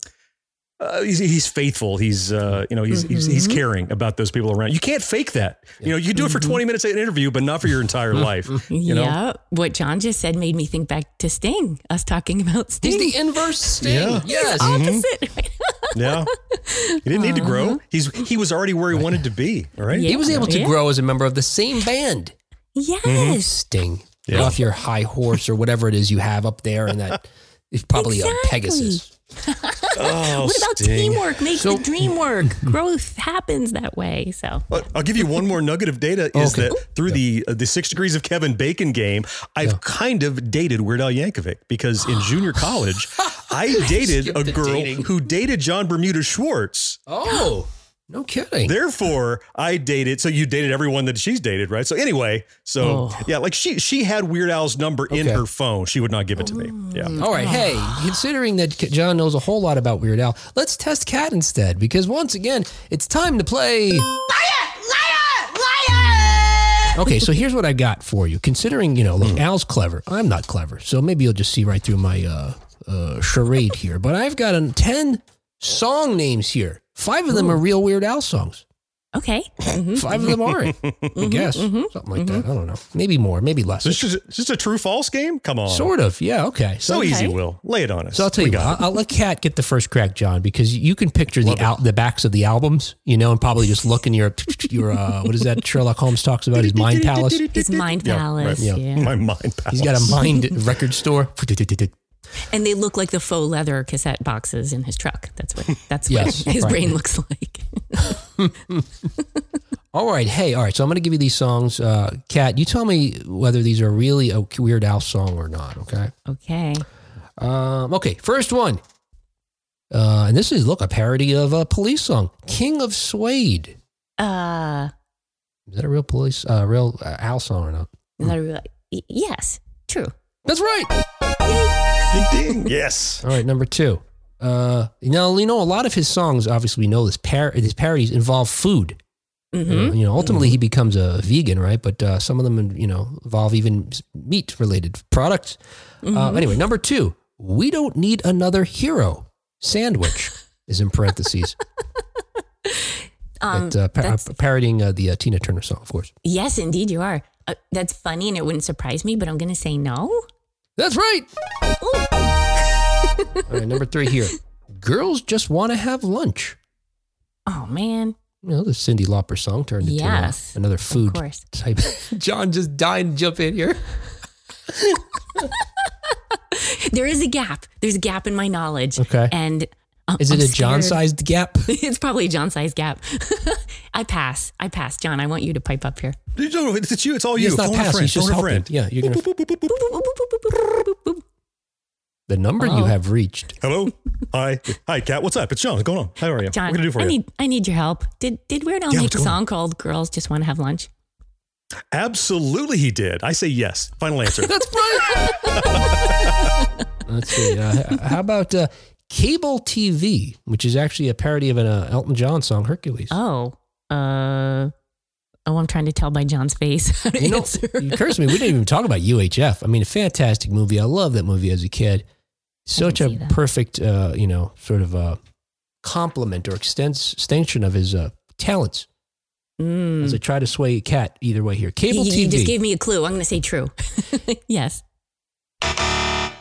uh, he's, he's, faithful. He's, uh, you know, he's, mm-hmm. he's, he's, mm-hmm. caring about those people around. You can't fake that. Yeah. You know, you do it for mm-hmm. 20 minutes at an interview, but not for your entire life. You know? Yeah. What John just said made me think back to Sting, us talking about Sting. He's the inverse Sting. Yeah. Yes. Opposite. Mm-hmm. yeah. He didn't need to grow. Uh-huh. He's, he was already where he wanted to be. Right. Yeah. He was able to yeah. grow as a member of the same band. Yes. Mm-hmm. Sting. Yeah. off your high horse or whatever it is you have up there and that is probably exactly. a Pegasus. oh, what about Sting. teamwork Make so, the dream work? Growth happens that way. So I'll give you one more nugget of data: is okay. that through the uh, the Six Degrees of Kevin Bacon game, I've yeah. kind of dated Weird Al Yankovic because in junior college, I dated a girl who dated John Bermuda Schwartz. Oh. No kidding. Therefore, I dated. So you dated everyone that she's dated, right? So anyway, so oh. yeah, like she she had Weird Al's number okay. in her phone. She would not give it to me. Yeah. All right. Hey, considering that John knows a whole lot about Weird Al, let's test Kat instead because once again, it's time to play. Liar! Liar! Liar! Okay, so here's what I got for you. Considering you know, look, mm. Al's clever. I'm not clever, so maybe you'll just see right through my uh, uh, charade here. But I've got a ten song names here Five of them are real Weird Al songs. Okay. Mm-hmm. Five of them aren't. I mm-hmm. guess mm-hmm. something like that. I don't know. Maybe more. Maybe less. This is just a true false game. Come on. Sort of. Yeah. Okay. So, okay. easy. Will lay it on us. So I'll tell we you. What, I'll, I'll, let Kat get the first crack, John, because you can picture Love the out the backs of the albums, you know, and probably just look in your your uh, what is that Sherlock Holmes talks about his mind palace. His mind palace. Yeah. Right. yeah. My mind palace. He's got a mind record store. And they look like the faux leather cassette boxes in his truck. That's what that's yes, what his right. brain looks like. all right. Hey, all right. So I'm going to give you these songs. Uh, Kat, you tell me whether these are really a Weird Al song or not. Okay. Okay. Um, okay. First one. Uh, and this is, look, a parody of a police song, King of Suede. Uh, is that a real police, uh, real uh, Al song or not? Is that a real, yes, true. That's right. Ding ding. Yes. All right, number two. Uh, you know, you know, a lot of his songs, obviously, we know this par- his parodies involve food. Mm-hmm. Uh, you know, ultimately mm-hmm. he becomes a vegan, right? But uh, some of them, you know, involve even meat related products. Uh, mm-hmm. Uh, anyway, number two, we don't need another hero. Sandwich is in parentheses. um, but, uh, par- parodying uh, the Tina Turner song, of course. Yes, indeed, you are. that's funny, and it wouldn't surprise me, but I'm going to say no. That's right. All right, number three here. Girls just want to have lunch. Oh man. You know, the Cyndi Lauper song turned into uh, yes, another food type. John just dying to jump in here. there is a gap. There's a gap in my knowledge. Okay. And I'm, is it I'm a John sized gap? it's probably a John sized gap. I pass. I pass. John, I want you to pipe up here. No, it's you. It's all you. It's not Phone pass. He's just helping. Yeah, you're gonna. The number you have reached. Hello. Hi. Hi, Kat. What's up? It's John. What's going on? How are you? John, what can I do for I you? Need, I need your help. Did Did Weird Al yeah, make a song on? called "Girls Just Want to Have Lunch"? Absolutely, he did. I say yes. Final answer. That's right. Let's see. Uh, how about uh, Cable TV, which is actually a parody of an uh, Elton John song, Hercules. Oh, uh, oh, I'm trying to tell by John's face. You know, it occurs to me we didn't even talk about UHF. I mean, a fantastic movie. I love that movie as a kid. Such a perfect, uh, you know, sort of a complement or extens- extension of his uh, talents. Mm. As I try to sway a Kat either way here. Cable you, TV. You just gave me a clue. I'm going to say true. yes.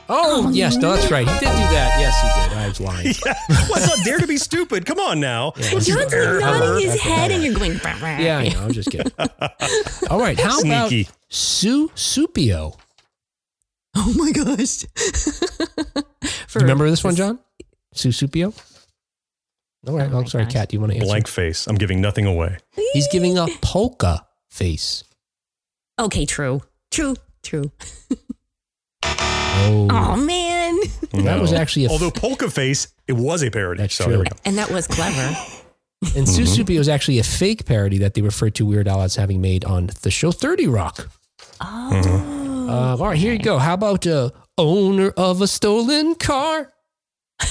Oh, oh yes, no, that's right. He did do that. Yes, he did. I was lying. yeah. What's up? Dare to be stupid? Come on now. Yeah. John's nodding his head, and you're going. Bah, bah. Yeah, I know. I'm just kidding. All right. How Sneaky. about Su Supio? Oh my gosh. For, remember this one, John? Susupio? All right. Oh, oh sorry, Kat. Do you want to answer? Blank face. I'm giving nothing away. He's giving a polka face. Okay, true. True. True. Oh. oh man. No. That was actually a Although Polka Face, it was a parody. That's so true. And that was clever. And mm-hmm. Susupio was actually a fake parody that they referred to Weird Al as having made on the show 30 Rock. Oh. Mm-hmm. Uh, all right, here you go. How about uh, owner of a stolen car?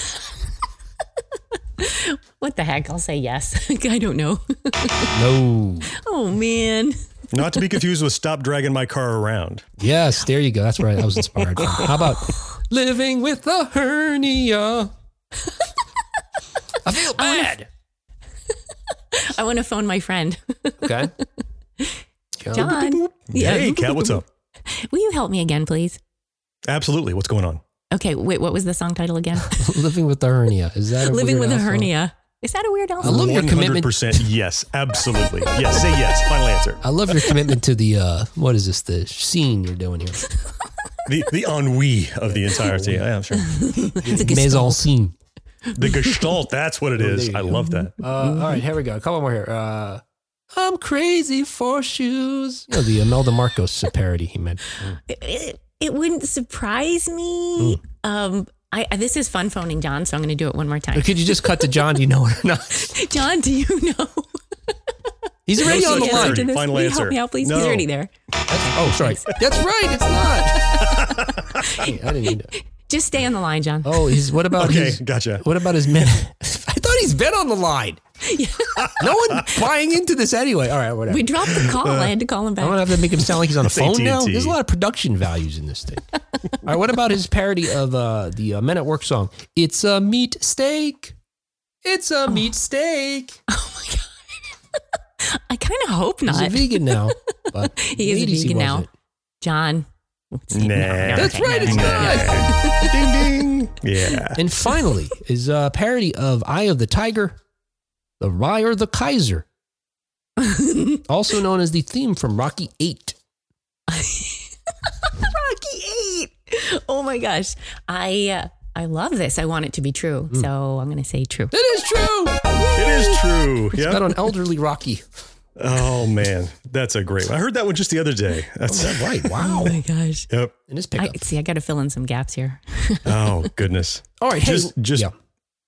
what the heck? I'll say yes. I don't know. no. Oh man. Not to be confused with stop dragging my car around. Yes, there you go. That's right. I was inspired. From. How about living with a hernia? I feel bad. I want to phone my friend. Okay. John. Yeah. Hey, Kat, what's up? Will you help me again, please? Absolutely. What's going on? Okay, wait, what was the song title again? Living with a hernia. Is that Living with a hernia? Song? Is that a weird I love your commitment. percent yes, absolutely. Yes, say yes. Final answer. I love your commitment to the uh, what is this? The scene you're doing here. the the ennui of the entirety. Yeah, I'm sure. the mise en scene. The gestalt. That's what it oh, is. I love that. Uh, all right, here we go. A couple more here. Uh, I'm crazy for shoes. You know, the Imelda Marcos parody he meant. Mm. It, it, wouldn't surprise me. Mm. Um, I, this is fun phoning John, so I'm going to do it one more time. could you just cut to John? Do you know it or not? John, do you know? He's already no on the line. Final answer. Help me out, please. No. He's already there. oh, sorry. That's right. It's not. I didn't need to. Just stay on the line, John. Oh, he's what about okay, his? Gotcha. What about his men? I thought he's been on the line. no one buying into this anyway. All right, whatever. We dropped the call. I had to call him back. I'm gonna have to make him sound like he's on a phone AT&T. now. There's a lot of production values in this thing. All right, what about his parody of uh, the uh, Men at Work song? It's a meat steak. It's a oh. meat steak. Oh my god. I kind of hope not. He's a vegan now, but he is a vegan now. John, Nah. That's right. It's not. ding ding. Yeah. And finally is a parody of Eye of the Tiger, the Rye or the Kaiser, also known as the theme from Rocky Eight. Rocky Eight. Oh my gosh, I uh, I love this. I want it to be true, mm. so I'm going to say true. It is true. It is true. It's yep. on elderly Rocky. Oh man, that's a great one. I heard that one just the other day. That's oh, right. Wow. Oh my gosh. Yep. In his pickup. I, see, I got to fill in some gaps here. oh goodness. All right. Just hey, just yeah.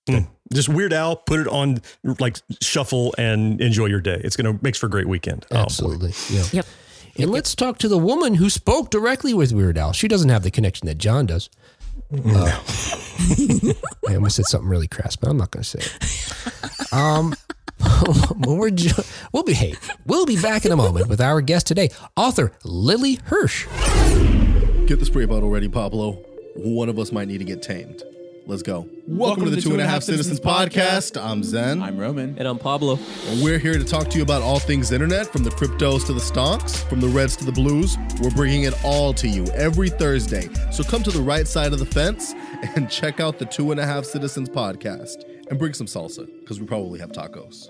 mm, just Weird Al. Put it on like shuffle and enjoy your day. It's gonna makes for a great weekend. Oh, Absolutely. Oh, yeah. Yep. And let's talk to the woman who spoke directly with Weird Al. She doesn't have the connection that John does. No. Uh, I almost said something really crass, but I'm not going to say it. Um, we're ju- we'll be hey, we'll be back in a moment with our guest today, author Lily Hirsch. Get the spray bottle ready, Pablo. One of us might need to get tamed. Let's go. Welcome, Welcome to the Two and a Half Citizens, podcast. I'm Zen. I'm Roman. And I'm Pablo. And we're here to talk to you about all things internet, from the cryptos to the stonks, from the reds to the blues. We're bringing it all to you every Thursday. So come to the right side of the fence and check out the Two and a Half Citizens podcast and bring some salsa because we probably have tacos.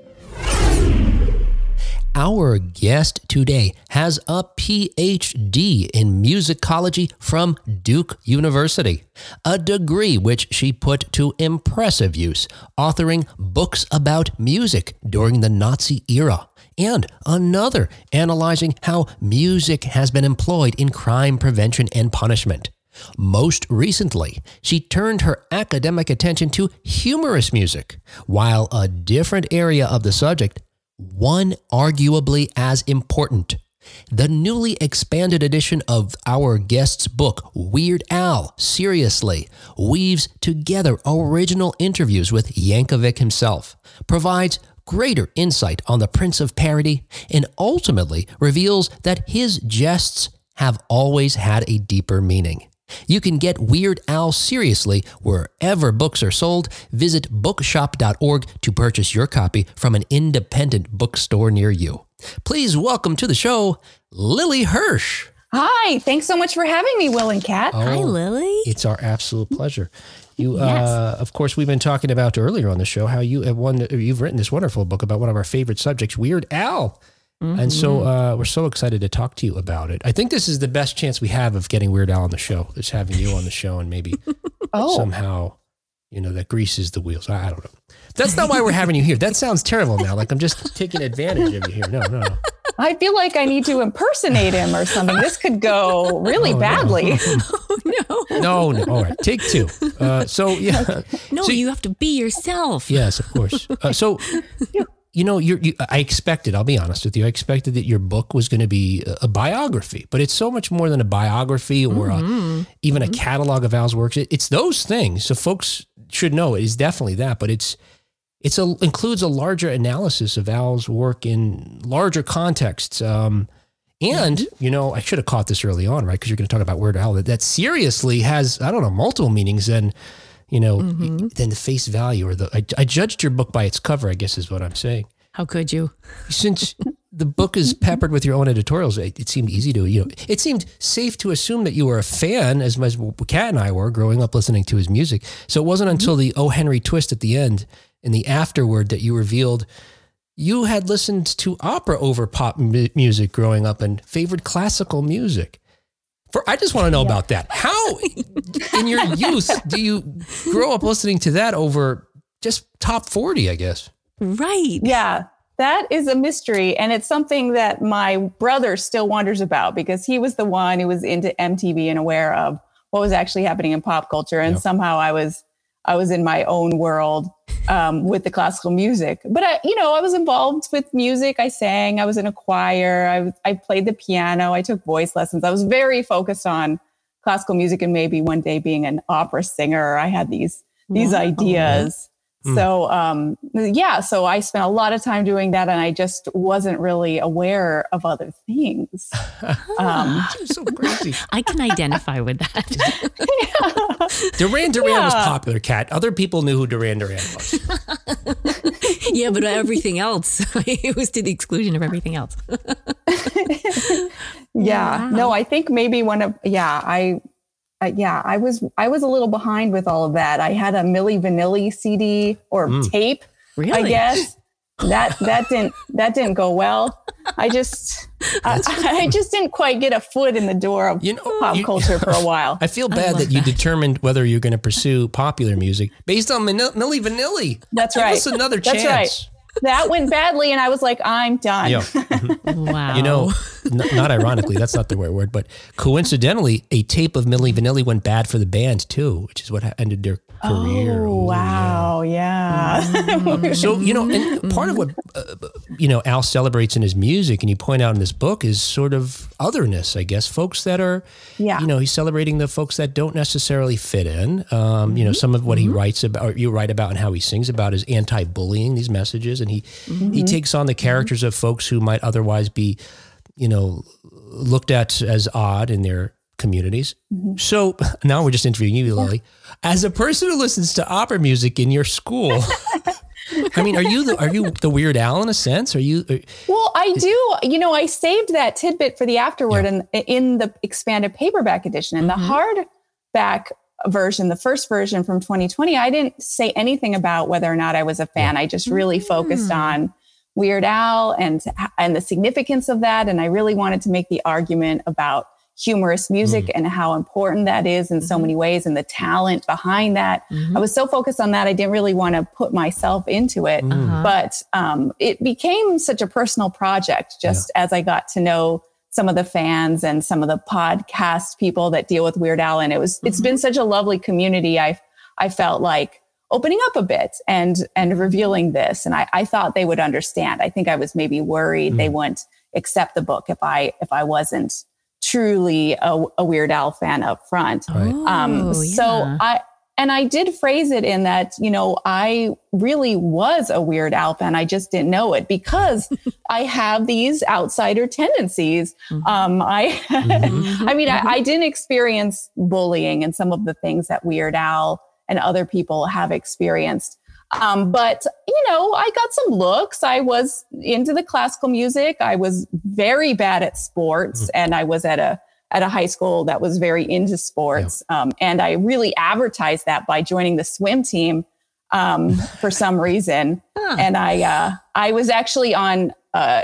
Our guest today has a PhD in musicology from Duke University, a degree which she put to impressive use, authoring books about music during the Nazi era, and another analyzing how music has been employed in crime prevention and punishment. Most recently, she turned her academic attention to humorous music, while a different area of the subject, one arguably as important. The newly expanded edition of our guest's book, Weird Al Seriously, weaves together original interviews with Yankovic himself, provides greater insight on the Prince of Parody, and ultimately reveals that his jests have always had a deeper meaning. You can get Weird Al seriously wherever books are sold. Visit bookshop.org to purchase your copy from an independent bookstore near you. Please welcome to the show, Lily Hirsch. Hi, thanks so much for having me, Will and Kat. Oh, Hi, Lily. It's our absolute pleasure. You, yes. uh, of course, we've been talking about earlier on the show how you have one. You've written this wonderful book about one of our favorite subjects, Weird Al. Mm-hmm. And so mm-hmm. uh, we're so excited to talk to you about it. I think this is the best chance we have of getting Weird Al on the show, is having you on the show and maybe oh. somehow, you know, that greases the wheels. I, I don't know. That's not why we're having you here. That sounds terrible now. Like I'm just taking advantage of you here. No, no, no. I feel like I need to impersonate him or something. This could go really oh, badly. No. oh, no. no, no. All right, take two. Uh, so yeah. No, so, you have to be yourself. Yes, of course. Uh, so you know, you I expected, I'll be honest with you, I expected that your book was going to be a, biography, but it's so much more than a biography or mm-hmm. a, even mm-hmm. a catalog of Al's works. It, it's those things. So folks should know it is definitely that, but it's, it's a, includes a larger analysis of Al's work in larger contexts. Um, and, mm-hmm. you know, I should have caught this early on, right? Because you're going to talk about Weird Al that, that seriously has, I don't know, multiple meanings and, you know, mm-hmm. than the face value or the. I, I, judged your book by its cover. I guess is what I'm saying. How could you? Since the book is peppered with your own editorials, it, it, seemed easy to you know. It seemed safe to assume that you were a fan, as much as Kat and I were growing up listening to his music. So it wasn't until mm-hmm. the Oh Henry twist at the end and the afterword that you revealed you had listened to opera over pop music growing up and favored classical music. For I just want to know yeah. about that. How in your youth do you grow up listening to that over just top 40, I guess? Right. Yeah. That is a mystery. And it's something that my brother still wonders about because he was the one who was into MTV and aware of what was actually happening in pop culture. And yep. somehow I was I was in my own world um, with the classical music. But I, you know, I was involved with music. I sang. I was in a choir. I, I played the piano. I took voice lessons. I was very focused on classical music and maybe one day being an opera singer. I had these these wow. ideas. Mm. So um, yeah, so I spent a lot of time doing that, and I just wasn't really aware of other things. Um, so crazy. I can identify with that. yeah. Duran Duran yeah. was popular. Kat. Other people knew who Duran Duran was. yeah, but everything else, it was to the exclusion of everything else. yeah. Wow. No, I think maybe one of yeah I uh, yeah, I was I was a little behind with all of that. I had a Milli Vanilli CD or mm. tape, really? I guess. that that didn't that didn't go well. I just I, I, just didn't quite get a foot in the door of you know, pop you, culture for a while. I feel bad I that you determined whether you're going to pursue popular music based on Milli Vanilli. That's right. Give us another chance. That's right that went badly, and I was like, I'm done. Yeah. wow. You know, n- not ironically, that's not the right word, but coincidentally, a tape of Milli Vanilli went bad for the band too, which is what ended their career. Oh, wow. Yeah. yeah. so, you know, and part of what, uh, you know, Al celebrates in his music and you point out in this book is sort of otherness, I guess. Folks that are, yeah. you know, he's celebrating the folks that don't necessarily fit in. Um, You know, mm-hmm. some of what he mm-hmm. writes about, or you write about and how he sings about is anti bullying, these messages. And he, mm-hmm. he takes on the characters of folks who might otherwise be, you know, looked at as odd in their communities. Mm-hmm. So now we're just interviewing you, Lily. As a person who listens to opera music in your school, I mean, are you the are you the Weird Al in a sense? Are you? Are, well, I do. You know, I saved that tidbit for the afterword yeah. and in the expanded paperback edition and mm-hmm. the hardback version, the first version from 2020. I didn't say anything about whether or not I was a fan. Yeah. I just really mm-hmm. focused on Weird Al and and the significance of that, and I really wanted to make the argument about humorous music mm. and how important that is in so mm-hmm. many ways and the talent behind that. Mm-hmm. I was so focused on that, I didn't really want to put myself into it. Uh-huh. But um, it became such a personal project just yeah. as I got to know some of the fans and some of the podcast people that deal with Weird Al. And it was, mm-hmm. it's been such a lovely community. I, I felt like opening up a bit and, and revealing this. And I, I thought they would understand. I think I was maybe worried they mm. wouldn't accept the book if I, if I wasn't truly a, a Weird Al fan up front. Right. Um, oh, so yeah. I, and I did phrase it in that, you know, I really was a Weird Al fan. I just didn't know it because I have these outsider tendencies. Mm-hmm. Um, I, mm-hmm. I mean, I, I, didn't experience bullying and some of the things that Weird Al and other people have experienced. Um, but you know, I got some looks. I was into the classical music. I was very bad at sports, mm. and I was at a at a high school that was very into sports. Yeah. Um, and I really advertised that by joining the swim team um, for some reason. Huh. And I uh, I was actually on uh,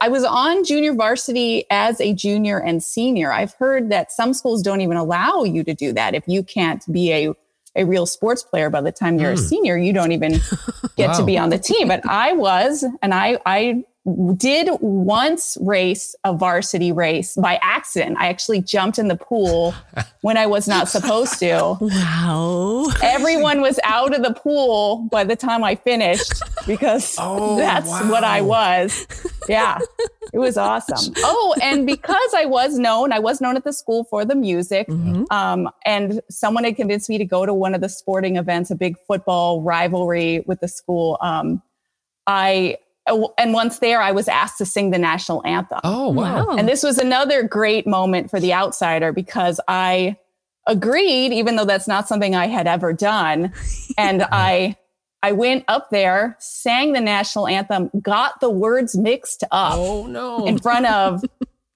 I was on junior varsity as a junior and senior. I've heard that some schools don't even allow you to do that if you can't be a a real sports player by the time you're mm. a hmm. senior. You don't even get wow. to be on the team. But I was, and I, I did once race a varsity race by accident. I actually jumped in the pool when I was not supposed to. Wow. Everyone was out of the pool by the time I finished because oh, that's wow. what I was. Yeah. It was awesome. Oh, and because I was known, I was known at the school for the music. Mm-hmm. Um, and someone had convinced me to go to one of the sporting events, a big football rivalry with the school. Um, I and once there, I was asked to sing the national anthem. Oh, wow. And this was another great moment for the outsider because I agreed, even though that's not something I had ever done. And I, I went up there, sang the national anthem, got the words mixed up. Oh, no. In front of,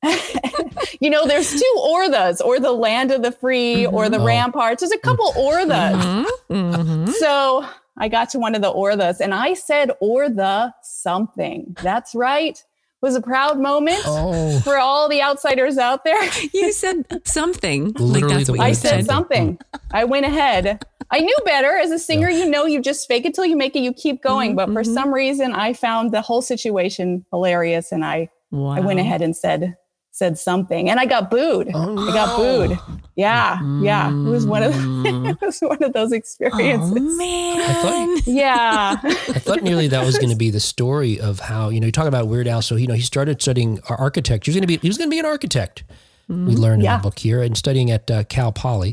you know, there's two Orthas, or the land of the free, mm-hmm. or the oh. ramparts. There's a couple Orthas. Mm-hmm. Mm-hmm. So I got to one of the Orthas and I said, or the something. That's right. It was a proud moment oh. for all the outsiders out there. You said something. Literally like that's what I said, said something. I went ahead. I knew better as a singer. Yeah. You know, you just fake it till you make it. You keep going. Mm-hmm, but for mm-hmm. some reason, I found the whole situation hilarious, and I wow. I went ahead and said said something and I got booed. Oh. I got booed. Yeah. Yeah. It was one of it was one of those experiences. Oh, man. I thought, yeah. I thought nearly that was going to be the story of how, you know, you talk about Weird Al. So, you know, he started studying architecture. He was going to be, he was going to be an architect. Mm-hmm. We learned yeah. in the book here and studying at uh, Cal Poly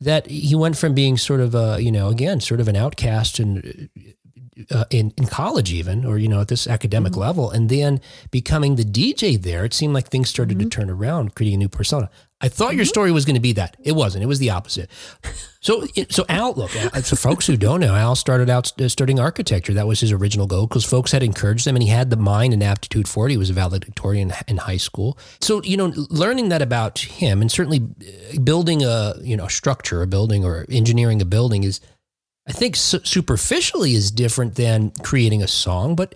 that he went from being sort of a, you know, again, sort of an outcast and uh, in, in college even or you know at this academic mm-hmm. level and then becoming the dj there it seemed like things started mm-hmm. to turn around creating a new persona i thought mm-hmm. your story was going to be that it wasn't it was the opposite so so al look for folks who don't know al started out studying architecture that was his original goal because folks had encouraged him and he had the mind and aptitude for it he was a valedictorian in high school so you know learning that about him and certainly uh, building a you know structure a building or engineering a building is I think superficially is different than creating a song, but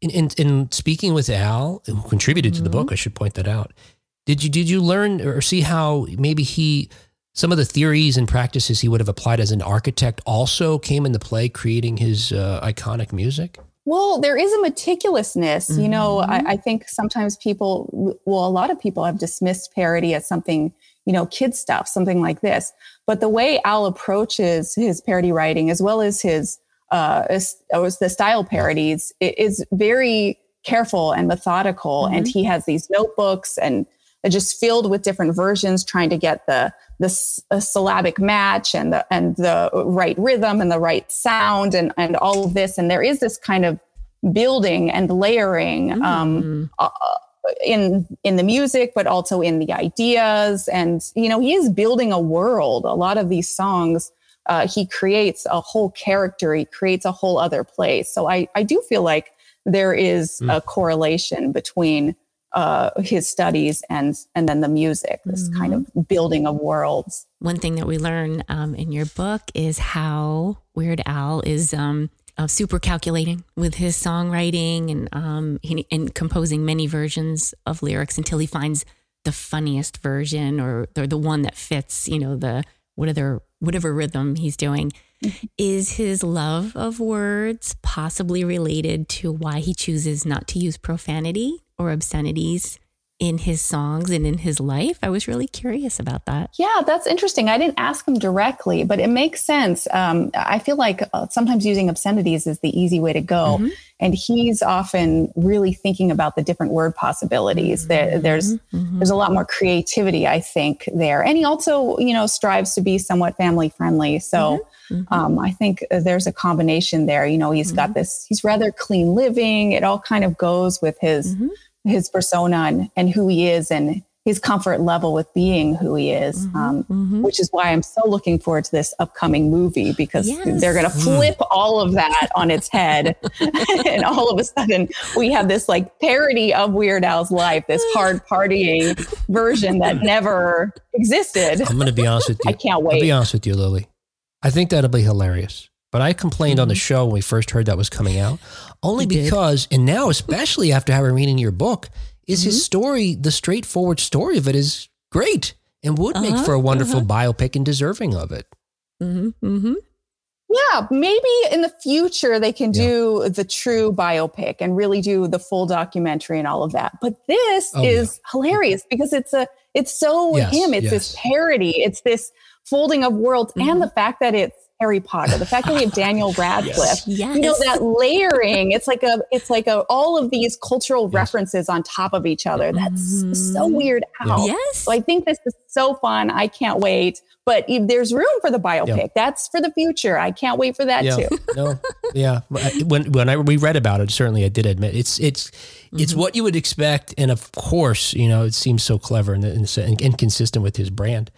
in, in, in speaking with Al, who contributed mm-hmm. to the book, mm-hmm. I should point that out. Did you did you learn or see how maybe he some of the theories and practices he would have applied as an architect also came into play, creating his uh, iconic music? Well, there is a meticulousness. Mm-hmm. You know, I, mm-hmm. I think sometimes people, well, a lot of people have dismissed parody as something you know, kid stuff, something like this. But the way Al approaches his parody writing, as well as his uh, the style parodies, is very careful and methodical. Mm-hmm. And he has these notebooks and just filled with different versions, trying to get the the syllabic match and the and the right rhythm and the right sound and and all of this. And there is this kind of building and layering um, mm-hmm. um, uh, in in the music but also in the ideas and you know he is building a world a lot of these songs uh, he creates a whole character he creates a whole other place so i i do feel like there is mm. a correlation between uh, his studies and and then the music this mm-hmm. kind of building of worlds one thing that we learn um, in your book is how weird al is um, uh, super calculating with his songwriting and um, he, and composing many versions of lyrics until he finds the funniest version or, or the one that fits, you know, the whatever whatever rhythm he's doing. Is his love of words possibly related to why he chooses not to use profanity or obscenities in his songs and in his life? I was really curious about that. Yeah, that's interesting. I didn't ask him directly, but it makes sense. Um, I feel like uh, sometimes using obscenities is the easy way to go. Mm-hmm. And he's often really thinking about the different word possibilities. Mm-hmm. There, there's mm-hmm. there's a lot more creativity, I think, there. And he also, you know, strives to be somewhat family friendly. So mm-hmm. Mm-hmm. um, I think there's a combination there. You know, he's got mm-hmm. this. He's rather clean living. It all kind of goes with his his persona and, and who he is and his comfort level with being who he is, mm-hmm, um, mm-hmm. which is why I'm so looking forward to this upcoming movie because yes. they're going to flip all of that on its head. and all of a sudden, we have this like parody of Weird Al's life, this hard partying version that never existed. I'm going to be honest with you. I can't wait. I'll be honest with you, Lily. I think that'll be hilarious. But I complained mm-hmm. on the mm-hmm. show when we first heard that was coming out, only you because, did. and now especially after having reading your book, is mm-hmm. his story, the straightforward story of it is great and would uh-huh, make for a wonderful uh-huh. biopic and deserving of it. Mm-hmm. Mm-hmm. Yeah, maybe in the future they can do the true biopic and really do the full documentary and all of that. But this oh, is yeah. hilarious because it's a it's so yes, him. It's yes. this parody. It's this folding of worlds mm-hmm. and the fact that it's Harry Potter, the fact that we have Daniel Radcliffe, yes. you know, that layering, it's like a, it's like a, all of these cultural yes. references on top of each other. That's mm-hmm. so weird out. Yes. So I think this is so fun. I can't wait. But there's room for the biopic. Yeah. That's for the future. I can't wait for that yeah. too. no, yeah. When when I we read about it, certainly I did admit it's it's mm-hmm. it's what you would expect, and of course, you know, it seems so clever and, and, and consistent with his brand.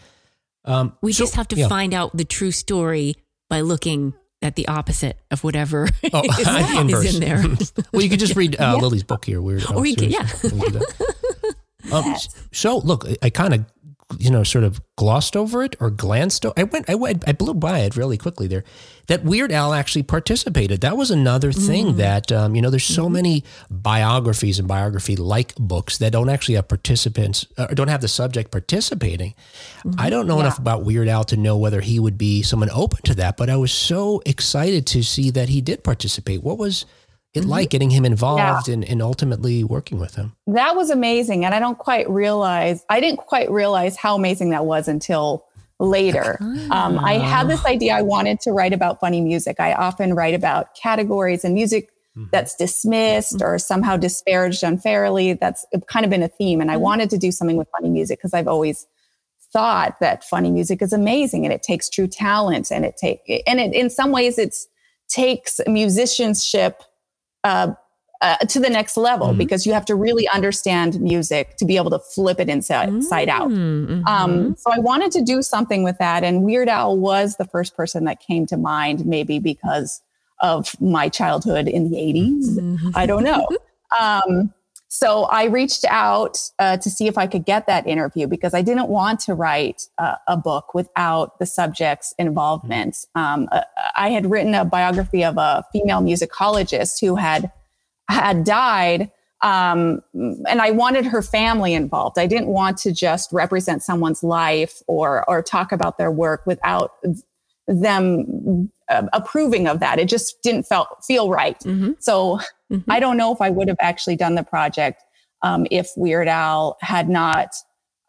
Um, we so, just have to yeah. find out the true story by looking at the opposite of whatever oh, is, is, in there. well, you could just read uh, yeah. Lily's book here. Weird. Or you could, yeah. um, so look, I kind of you know, sort of glossed over it or glanced. I went, I went, I blew by it really quickly there. That Weird Al actually participated. That was another thing mm. that, um, you know, there's so mm-hmm. many biographies and biography like books that don't actually have participants or uh, don't have the subject participating. Mm-hmm. I don't know yeah. enough about Weird Al to know whether he would be someone open to that, but I was so excited to see that he did participate. What was, it mm-hmm. like getting him involved yeah. and, and ultimately working with him? That was amazing. And I don't quite realize, I didn't quite realize how amazing that was until later. Um, I had this idea I wanted to write about funny music. I often write about categories and music mm-hmm. that's dismissed mm-hmm. or somehow disparaged unfairly. That's kind of been a theme. And I mm-hmm. wanted to do something with funny music because I've always thought that funny music is amazing and it takes true talent and it take and it, in some ways it's takes musicianship uh, uh, to the next level mm-hmm. because you have to really understand music to be able to flip it inside, inside out. Mm-hmm. Um, so I wanted to do something with that. And Weird Al was the first person that came to mind, maybe because of my childhood in the 80s. Mm-hmm. I don't know. Um, so I reached out uh, to see if I could get that interview because I didn't want to write uh, a book without the subject's involvement. Um, uh, I had written a biography of a female musicologist who had had died, um, and I wanted her family involved. I didn't want to just represent someone's life or or talk about their work without them uh, approving of that. It just didn't felt feel right. Mm-hmm. So mm-hmm. I don't know if I would have actually done the project um, if Weird Al had not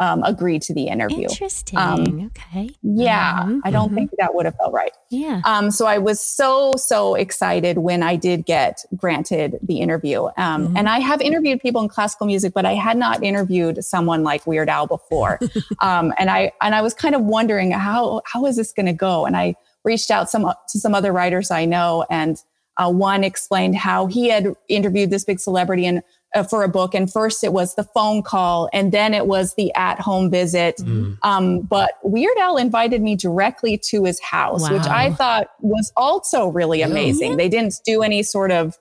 um, agreed to the interview. Interesting. Um, okay. Yeah, mm-hmm. I don't mm-hmm. think that would have felt right. Yeah. Um, so I was so so excited when I did get granted the interview. Um, mm-hmm. And I have interviewed people in classical music, but I had not interviewed someone like Weird Al before. um, and I and I was kind of wondering how how is this going to go? And I reached out some to some other writers I know, and uh, one explained how he had interviewed this big celebrity and uh, for a book. And first it was the phone call and then it was the at home visit. Mm. Um, but Weird Al invited me directly to his house, wow. which I thought was also really amazing. Yeah. They didn't do any sort of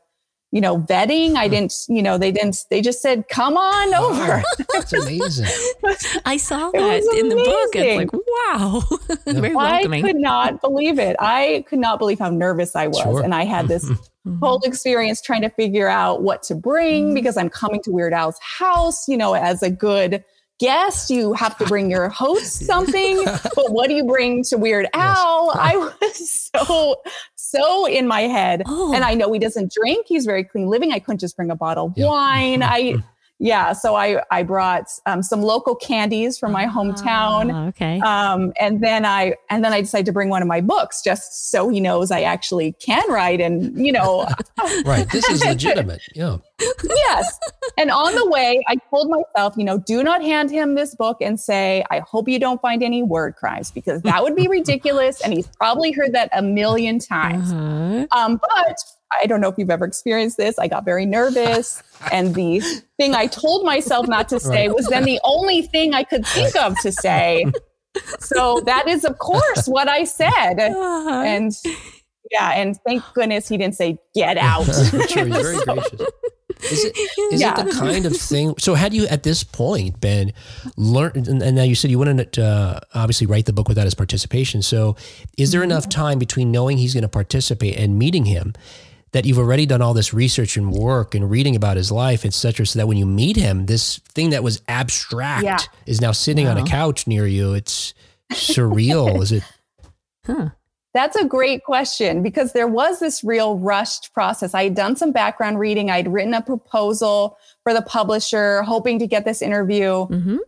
you know, vetting. I didn't, you know, they didn't, they just said, come on over. That's amazing. I saw that in the book. It's like, wow. Very welcoming. I could not believe it. I could not believe how nervous I was. Sure. And I had this mm-hmm. whole experience trying to figure out what to bring mm-hmm. because I'm coming to Weird Al's house, you know, as a good guest. You have to bring your host something, but what do you bring to Weird Al? Yes. I was so, so in my head. Oh. And I know he doesn't drink. He's very clean living. I couldn't just bring a bottle of wine. I, yeah, so I I brought um, some local candies from my hometown. Oh, okay. Um, and then I and then I decided to bring one of my books just so he knows I actually can write and you know. right. This is legitimate. Yeah. yes. And on the way, I told myself, you know, do not hand him this book and say, I hope you don't find any word crimes because that would be ridiculous. And he's probably heard that a million times. Uh-huh. Um, but I don't know if you've ever experienced this. I got very nervous. and the thing I told myself not to say right. was then the only thing I could think of to say. So that is, of course, what I said. Uh-huh. And yeah, and thank goodness he didn't say, get out. sure, he's very gracious. Is it is yeah. it the kind of thing? So had you at this point been learned, and, and now you said you wouldn't uh, obviously write the book without his participation. So is there enough time between knowing he's going to participate and meeting him that you've already done all this research and work and reading about his life, et cetera, so that when you meet him, this thing that was abstract yeah. is now sitting wow. on a couch near you. It's surreal. is it? Huh. That's a great question because there was this real rushed process. I had done some background reading. I'd written a proposal for the publisher, hoping to get this interview. Mm-hmm.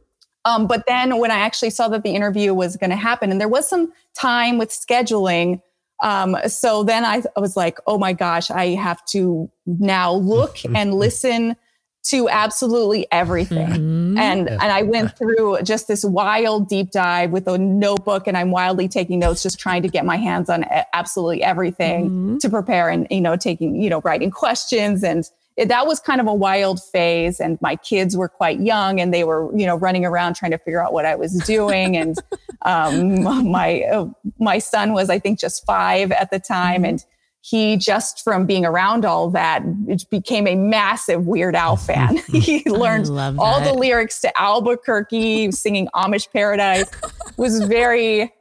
Um, but then when I actually saw that the interview was going to happen, and there was some time with scheduling, um, so then I, I was like, oh my gosh, I have to now look and listen to absolutely everything. Mm-hmm. And and I went through just this wild deep dive with a notebook and I'm wildly taking notes just trying to get my hands on absolutely everything mm-hmm. to prepare and you know taking you know writing questions and it, that was kind of a wild phase and my kids were quite young and they were you know running around trying to figure out what i was doing and um, my uh, my son was i think just five at the time and he just from being around all that became a massive Weird Al fan. he learned all the lyrics to Albuquerque, singing Amish Paradise. was very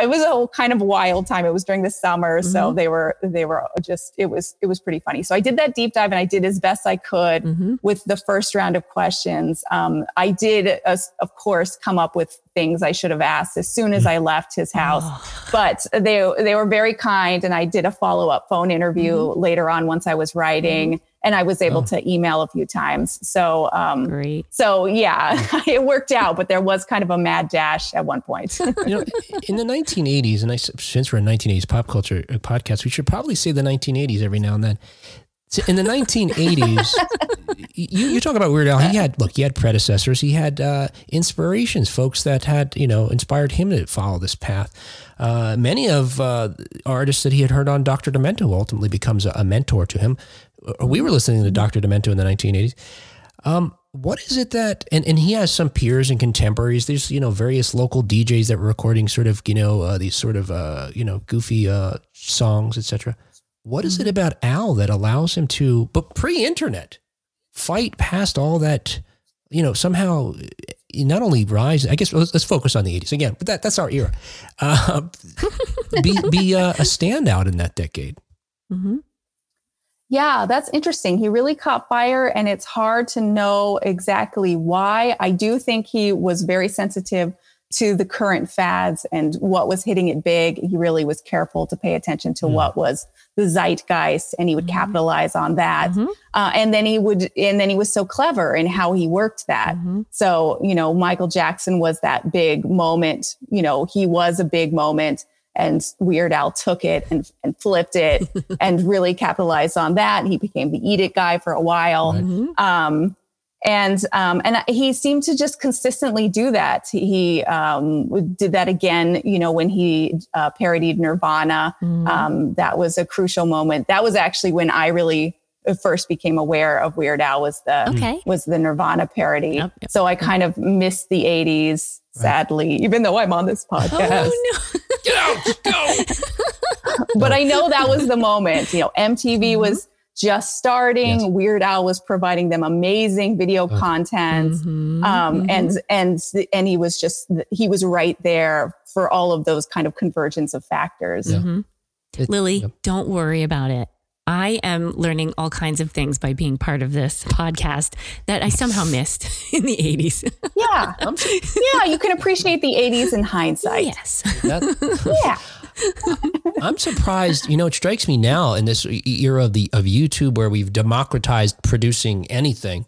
it was a kind of wild time. It was during the summer, mm-hmm. so they were they were just it was it was pretty funny. So I did that deep dive and I did as best I could mm-hmm. with the first round of questions. Um, I did, uh, of course, come up with things I should have asked as soon as I left his house, oh. but they they were very kind, and I did a follow up phone interview mm-hmm. later on once I was writing mm-hmm and I was able oh. to email a few times. So, um, Great. so yeah, it worked out, but there was kind of a mad dash at one point. you know, in the 1980s, and I, since we're in 1980s pop culture uh, podcast, we should probably say the 1980s every now and then. In the 1980s, you, you talk about Weird Al. He had look, he had predecessors. He had uh, inspirations, folks that had you know inspired him to follow this path. Uh, many of uh, artists that he had heard on Dr. Demento ultimately becomes a, a mentor to him we were listening to Dr. Demento in the 1980s. Um, what is it that and, and he has some peers and contemporaries there's you know various local djs that were recording sort of you know uh, these sort of uh, you know goofy uh, songs etc what is it mm-hmm. about al that allows him to but pre-internet fight past all that you know somehow not only rise i guess let's, let's focus on the 80s again but that that's our era uh, be be a standout in that decade mm-hmm. Yeah, that's interesting. He really caught fire, and it's hard to know exactly why. I do think he was very sensitive to the current fads and what was hitting it big. He really was careful to pay attention to mm. what was the zeitgeist, and he would mm-hmm. capitalize on that. Mm-hmm. Uh, and then he would, and then he was so clever in how he worked that. Mm-hmm. So, you know, Michael Jackson was that big moment. You know, he was a big moment and Weird Al took it and, and flipped it and really capitalized on that. He became the Eat It guy for a while. Mm-hmm. Um, and um, and he seemed to just consistently do that. He um, did that again, you know, when he uh, parodied Nirvana. Mm-hmm. Um, that was a crucial moment. That was actually when I really first became aware of Weird Al was the okay. was the Nirvana parody. Yep, yep. So I kind of missed the '80s, sadly, right. even though I'm on this podcast. Oh, no. Get out, go. but I know that was the moment. You know, MTV mm-hmm. was just starting. Yes. Weird Al was providing them amazing video uh, content, mm-hmm, um, mm-hmm. and and and he was just he was right there for all of those kind of convergence of factors. Yeah. Mm-hmm. Lily, yeah. don't worry about it. I am learning all kinds of things by being part of this podcast that I somehow missed in the 80s. yeah. yeah, you can appreciate the 80s in hindsight. Yes. That, yeah. I'm surprised. You know, it strikes me now in this era of the of YouTube where we've democratized producing anything.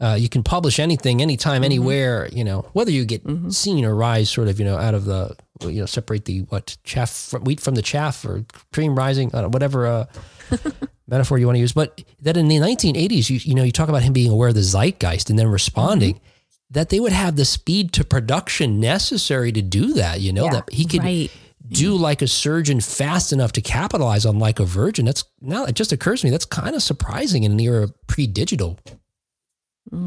Uh, you can publish anything, anytime, mm-hmm. anywhere. You know, whether you get mm-hmm. seen or rise, sort of, you know, out of the, you know, separate the what chaff from, wheat from the chaff or cream rising, uh, whatever. Uh, metaphor you want to use, but that in the 1980s, you, you know, you talk about him being aware of the zeitgeist and then responding, mm-hmm. that they would have the speed to production necessary to do that, you know, yeah, that he could right. do like a surgeon fast enough to capitalize on like a virgin. That's now it just occurs to me, that's kind of surprising in an era pre-digital.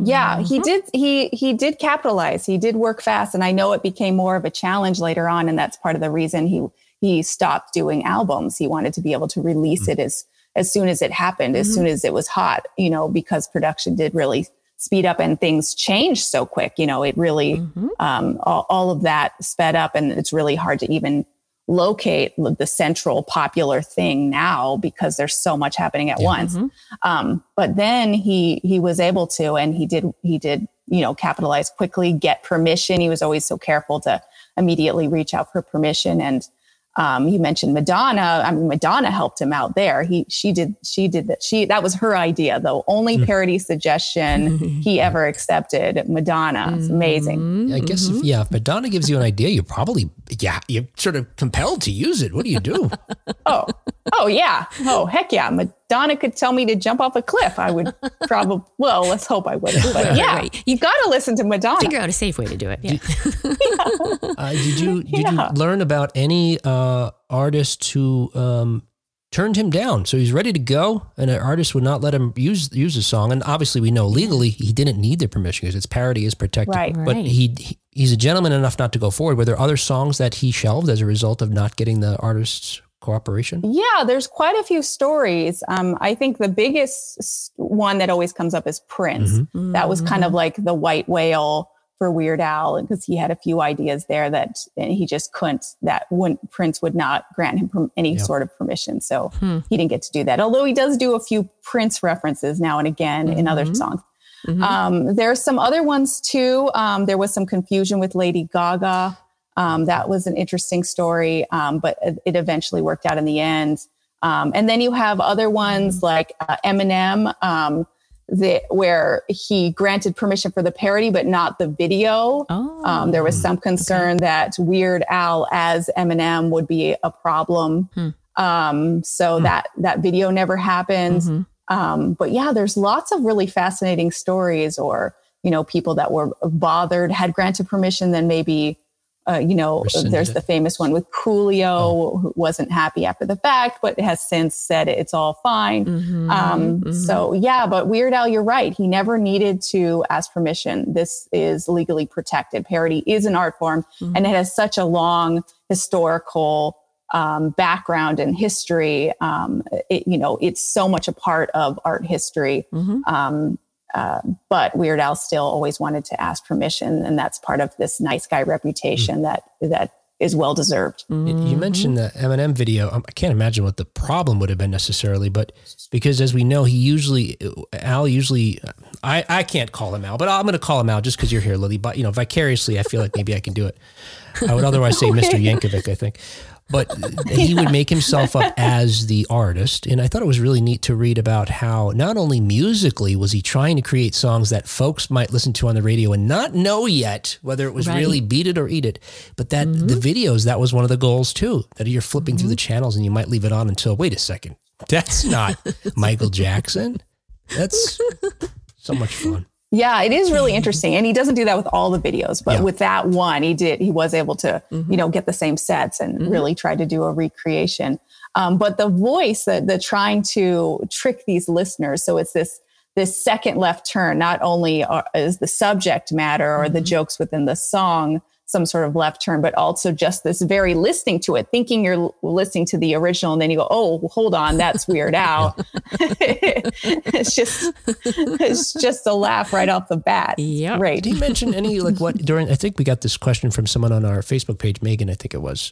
Yeah, he mm-hmm. did he he did capitalize. He did work fast and I know it became more of a challenge later on and that's part of the reason he he stopped doing albums. He wanted to be able to release mm-hmm. it as as soon as it happened, mm-hmm. as soon as it was hot, you know, because production did really speed up and things changed so quick. You know, it really, mm-hmm. um, all, all, of that sped up and it's really hard to even locate the central popular thing now because there's so much happening at yeah. once. Mm-hmm. Um, but then he, he was able to, and he did, he did, you know, capitalize quickly, get permission. He was always so careful to immediately reach out for permission and, um, you mentioned Madonna. I mean, Madonna helped him out there. He, she did, she did that. She, that was her idea, though. only hmm. parody suggestion he ever accepted. Madonna. It's amazing. I guess if, yeah, if Madonna gives you an idea, you're probably, yeah, you're sort of compelled to use it. What do you do? oh, oh yeah. Oh, heck yeah. Madonna could tell me to jump off a cliff. I would probably, well, let's hope I wouldn't, but yeah, right. you've got to listen to Madonna. Figure out a safe way to do it. Yeah. yeah. Uh, did you, did yeah. you learn about any, uh, uh, artist who um, turned him down. So he's ready to go, and an artist would not let him use use the song. And obviously, we know legally he didn't need their permission because its parody is protected. Right, but right. he, he he's a gentleman enough not to go forward. Were there other songs that he shelved as a result of not getting the artist's cooperation? Yeah, there's quite a few stories. Um, I think the biggest one that always comes up is Prince. Mm-hmm. That was kind of mm-hmm. like the white whale for Weird Al because he had a few ideas there that he just couldn't, that wouldn't, Prince would not grant him any yep. sort of permission. So hmm. he didn't get to do that. Although he does do a few Prince references now and again mm-hmm. in other mm-hmm. songs. Mm-hmm. Um, there's some other ones too. Um, there was some confusion with Lady Gaga. Um, that was an interesting story, um, but it eventually worked out in the end. Um, and then you have other ones mm-hmm. like uh, Eminem um, the, where he granted permission for the parody, but not the video. Oh, um, there was some concern okay. that Weird Al as Eminem would be a problem. Hmm. Um, so hmm. that that video never happened. Mm-hmm. Um, but yeah, there's lots of really fascinating stories, or you know, people that were bothered had granted permission, then maybe uh, you know, there's the famous one with Coolio, oh. who wasn't happy after the fact, but has since said it's all fine. Mm-hmm, um, mm-hmm. So, yeah, but Weird Al, you're right. He never needed to ask permission. This is legally protected. Parody is an art form, mm-hmm. and it has such a long historical um, background and history. Um, it, you know, it's so much a part of art history. Mm-hmm. Um, uh, but Weird Al still always wanted to ask permission, and that's part of this nice guy reputation mm. that that is well deserved. Mm-hmm. You mentioned the Eminem video. Um, I can't imagine what the problem would have been necessarily, but because as we know, he usually Al usually I I can't call him Al, but I'm going to call him Al just because you're here, Lily. But you know, vicariously, I feel like maybe I can do it. I would otherwise say Mr. Yankovic. I think but he would make himself up as the artist. And I thought it was really neat to read about how not only musically was he trying to create songs that folks might listen to on the radio and not know yet whether it was right. really beat it or eat it, but that mm-hmm. the videos, that was one of the goals too, that you're flipping mm-hmm. through the channels and you might leave it on until, wait a second, that's not Michael Jackson. That's so much fun. Yeah, it is really interesting. And he doesn't do that with all the videos, but yeah. with that one, he did, he was able to, mm-hmm. you know, get the same sets and mm-hmm. really try to do a recreation. Um, but the voice, the, the trying to trick these listeners. So it's this, this second left turn, not only are, is the subject matter or mm-hmm. the jokes within the song, some sort of left turn, but also just this very listening to it, thinking you're listening to the original, and then you go, "Oh, hold on, that's Weird Al." it's just it's just a laugh right off the bat. Yeah, right. Did he mention any like what during? I think we got this question from someone on our Facebook page, Megan. I think it was.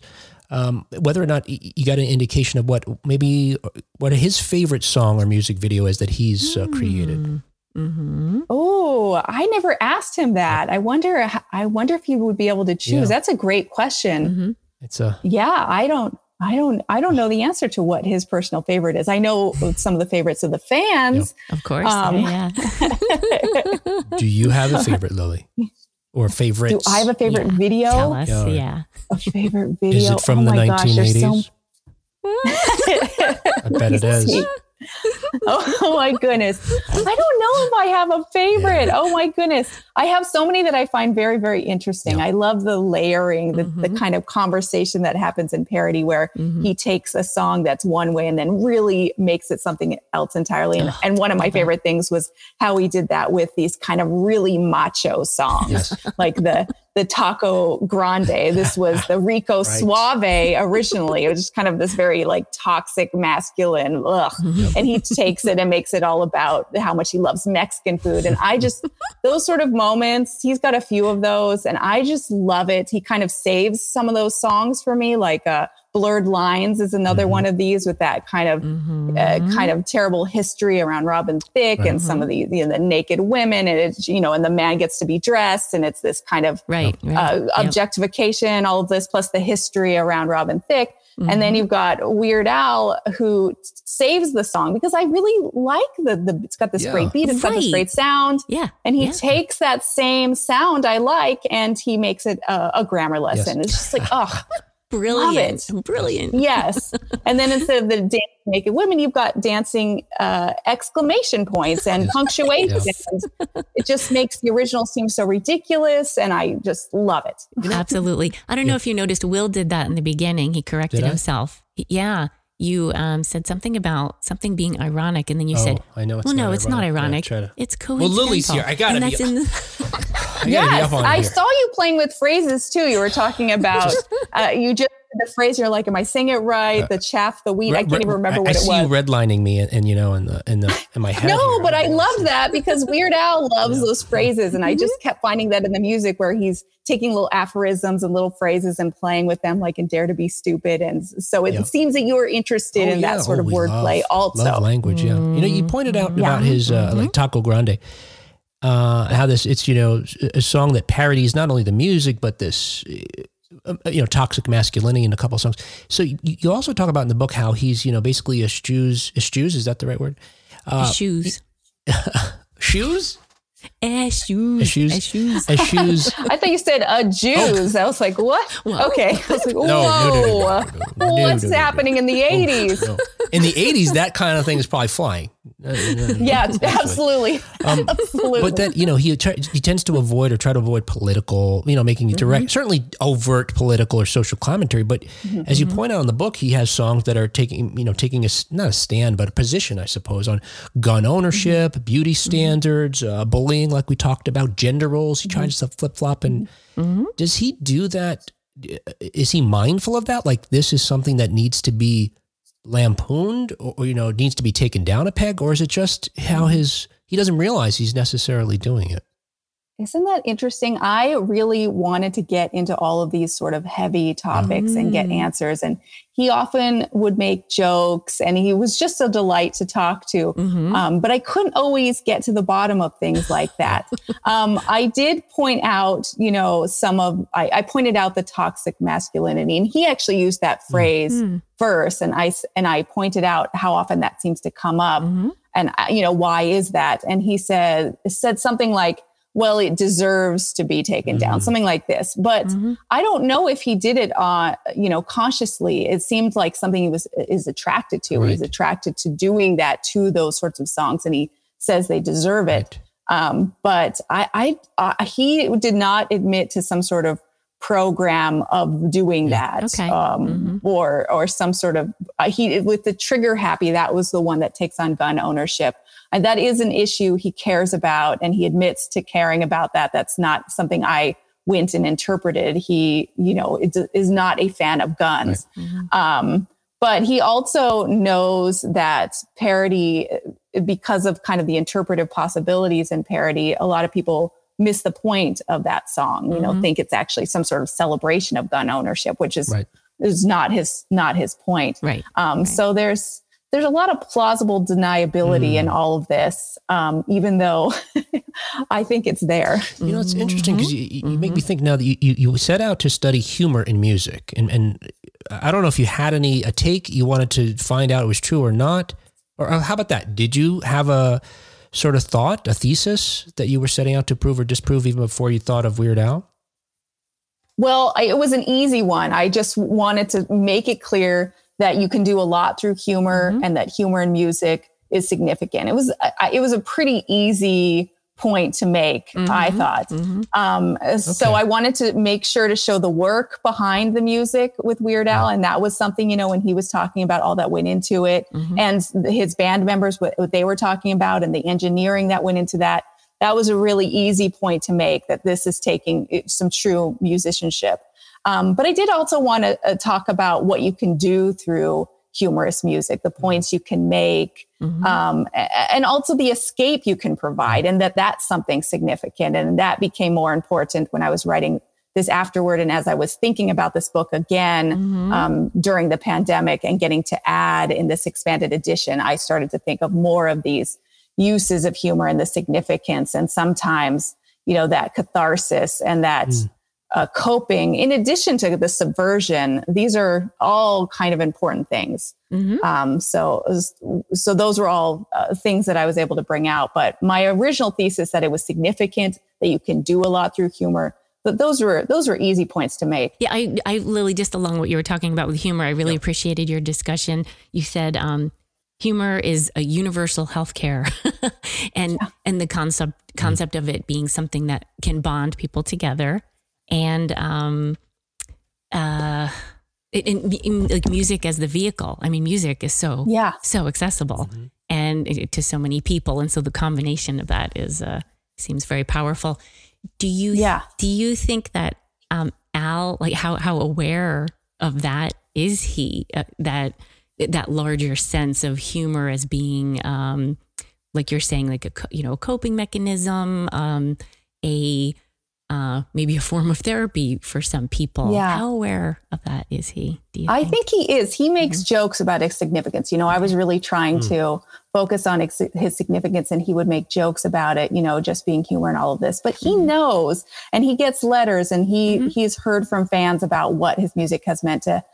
Um, whether or not you got an indication of what maybe what his favorite song or music video is that he's uh, created. Hmm. Mm-hmm. Oh, I never asked him that. I wonder. I wonder if he would be able to choose. Yeah. That's a great question. Mm-hmm. It's a yeah. I don't. I don't. I don't know the answer to what his personal favorite is. I know some of the favorites of the fans, yep. of course. Um, yeah. Do you have a favorite, Lily? Or favorite? Do I have a favorite yeah. video? Tell us. Yeah. yeah. A favorite video. Is it from oh the 1980s? Gosh, so... I bet it is. Oh, my goodness. I don't know if I have a favorite. Oh my goodness. I have so many that I find very, very interesting. Yeah. I love the layering, the, mm-hmm. the kind of conversation that happens in parody where mm-hmm. he takes a song that's one way and then really makes it something else entirely. And, and one of my favorite things was how he did that with these kind of really macho songs, yes. like the the Taco Grande. This was the Rico right. Suave originally. It was just kind of this very like toxic masculine, ugh. Yep. And he takes it and makes it all about how much he loves Mexican food. And I just, those sort of moments, he's got a few of those and I just love it. He kind of saves some of those songs for me, like, uh, Blurred Lines is another mm-hmm. one of these with that kind of mm-hmm. uh, kind of terrible history around Robin Thicke mm-hmm. and some of the you know, the naked women and it's you know and the man gets to be dressed and it's this kind of right, right. Uh, objectification, all of this plus the history around Robin Thicke. Mm-hmm. And then mm-hmm. you've got Weird Al who saves the song because I really like the, the it's got this yeah. great beat, it's right. got this great sound. Yeah. And he yeah. takes that same sound I like and he makes it a, a grammar lesson. Yes. It's just like, oh, Brilliant. Brilliant. Yes. and then instead of the dance naked women, you've got dancing uh, exclamation points and punctuation. It just makes the original seem so ridiculous. And I just love it. Absolutely. I don't know if you noticed, Will did that in the beginning. He corrected himself. Yeah you um, said something about something being ironic, and then you oh, said, "I know it's well, no, it's not ironic. Yeah, to... It's coincidental." Well, Lily's here. I got to be. In the... I yes, I here. saw you playing with phrases too. You were talking about uh, you just the phrase you're like, am I saying it right? Uh, the chaff, the wheat. Re- I can't even remember I, what I it was. I see you redlining me, and, and, you know, in the in the in my head. no, here. but I love that because Weird Al loves yeah. those phrases, and I just mm-hmm. kept finding that in the music where he's taking little aphorisms and little phrases and playing with them, like in Dare to Be Stupid. And so it seems that you are interested oh, in yeah. that sort oh, of wordplay also. Love language, yeah. Mm. You know, you pointed out yeah. about his uh, mm-hmm. like Taco Grande. Uh, how this it's you know a song that parodies not only the music but this uh, you know toxic masculinity in a couple of songs. So you, you, also talk about in the book how he's you know basically eschews eschews is that the right word? Uh, shoes. shoes. Shoes. Shoes. Shoes. Shoes. I thought you said a Jews. Oh. I was like, what? Okay. I was like, whoa. What's happening in the 80s? In the 80s, that kind of thing is probably flying. Yeah, absolutely. Um, absolutely. But that, you know, he, he tends to avoid or try to avoid political, you know, making it direct, mm-hmm. certainly overt political or social commentary. But mm-hmm. as you mm-hmm. point out in the book, he has songs that are taking, you know, taking a, not a stand, but a position, I suppose, on gun ownership, mm-hmm. beauty mm-hmm. standards, uh, bullying, like we talked about, gender roles. He tries to flip flop. And does he do that? Is he mindful of that? Like, this is something that needs to be lampooned or, or, you know needs to be taken down a peg or is it just how his he doesn't realize he's necessarily doing it isn't that interesting? I really wanted to get into all of these sort of heavy topics mm. and get mm. answers. And he often would make jokes and he was just a delight to talk to. Mm-hmm. Um, but I couldn't always get to the bottom of things like that. um, I did point out, you know, some of, I, I, pointed out the toxic masculinity and he actually used that mm. phrase mm-hmm. First. And I, and I pointed out how often that seems to come up. Mm-hmm. And, uh, you know, why is that? And he said, said something like, well, it deserves to be taken mm-hmm. down, something like this. But mm-hmm. I don't know if he did it, uh, you know, consciously. It seemed like something he was is attracted to. Right. He's attracted to doing that to those sorts of songs, and he says they deserve it. Right. Um, but I, I uh, he did not admit to some sort of program of doing that okay. um, mm-hmm. or or some sort of uh, he with the trigger happy that was the one that takes on gun ownership and that is an issue he cares about. And he admits to caring about that. That's not something I went and interpreted. He, you know, is not a fan of guns. Right. Mm-hmm. Um, but he also knows that parody, because of kind of the interpretive possibilities in parody, a lot of people miss the point of that song. You know, mm-hmm. think it's actually some sort of celebration of gun ownership, which is right. is not his not his point. Right. Um, right. So there's there's a lot of plausible deniability mm. in all of this, um, even though I think it's there. You know, it's interesting because you, you mm-hmm. make me think now that you, you, you, set out to study humor in music. And, and I don't know if you had any, a take you wanted to find out it was true or not. Or uh, how about that? Did you have a sort of thought, a thesis that you were setting out to prove or disprove even before you thought of Weird Al? Well, I, it was an easy one. I just wanted to make it clear that you can do a lot through humor mm-hmm. and that humor and music is significant. It was it was a pretty easy point to make, mm-hmm. I thought. Mm-hmm. Um, okay. So I wanted to make sure to show the work behind the music with Weird Al, and that was something you know when he was talking about all that went into it, mm-hmm. and his band members what, what they were talking about, and the engineering that went into that. That was a really easy point to make that this is taking eh, some true musicianship. Um, but I did also want to uh, talk about what you can do through humorous music, the mm-hmm. points you can make, mm-hmm. um, and also the escape you can provide, and that that's something significant. And that became more important when I was writing this afterward, and as I was thinking about this book again mm-hmm. um, during the pandemic and getting to add in this expanded edition, I started to think of more of these uses of humor and the significance, and sometimes you know that catharsis and that. Mm uh, coping, in addition to the subversion, these are all kind of important things. Mm-hmm. Um, so, so those were all uh, things that I was able to bring out. But my original thesis that it was significant, that you can do a lot through humor, but those were those were easy points to make. Yeah, I, I Lily, just along what you were talking about with humor, I really yep. appreciated your discussion. You said um, humor is a universal healthcare, and yeah. and the concept concept mm-hmm. of it being something that can bond people together, and um, uh, in, in, like music as the vehicle. I mean, music is so yeah so accessible mm-hmm. and it, to so many people, and so the combination of that is uh, seems very powerful. Do you yeah. do you think that um, Al like how how aware of that is he uh, that that larger sense of humor as being um, like you're saying like a you know a coping mechanism um, a uh, maybe a form of therapy for some people. Yeah. How aware of that is he? Do you I think? think he is. He makes mm-hmm. jokes about its significance. You know, I was really trying mm. to focus on ex- his significance and he would make jokes about it, you know, just being humor and all of this. But he mm-hmm. knows and he gets letters and he mm-hmm. he's heard from fans about what his music has meant to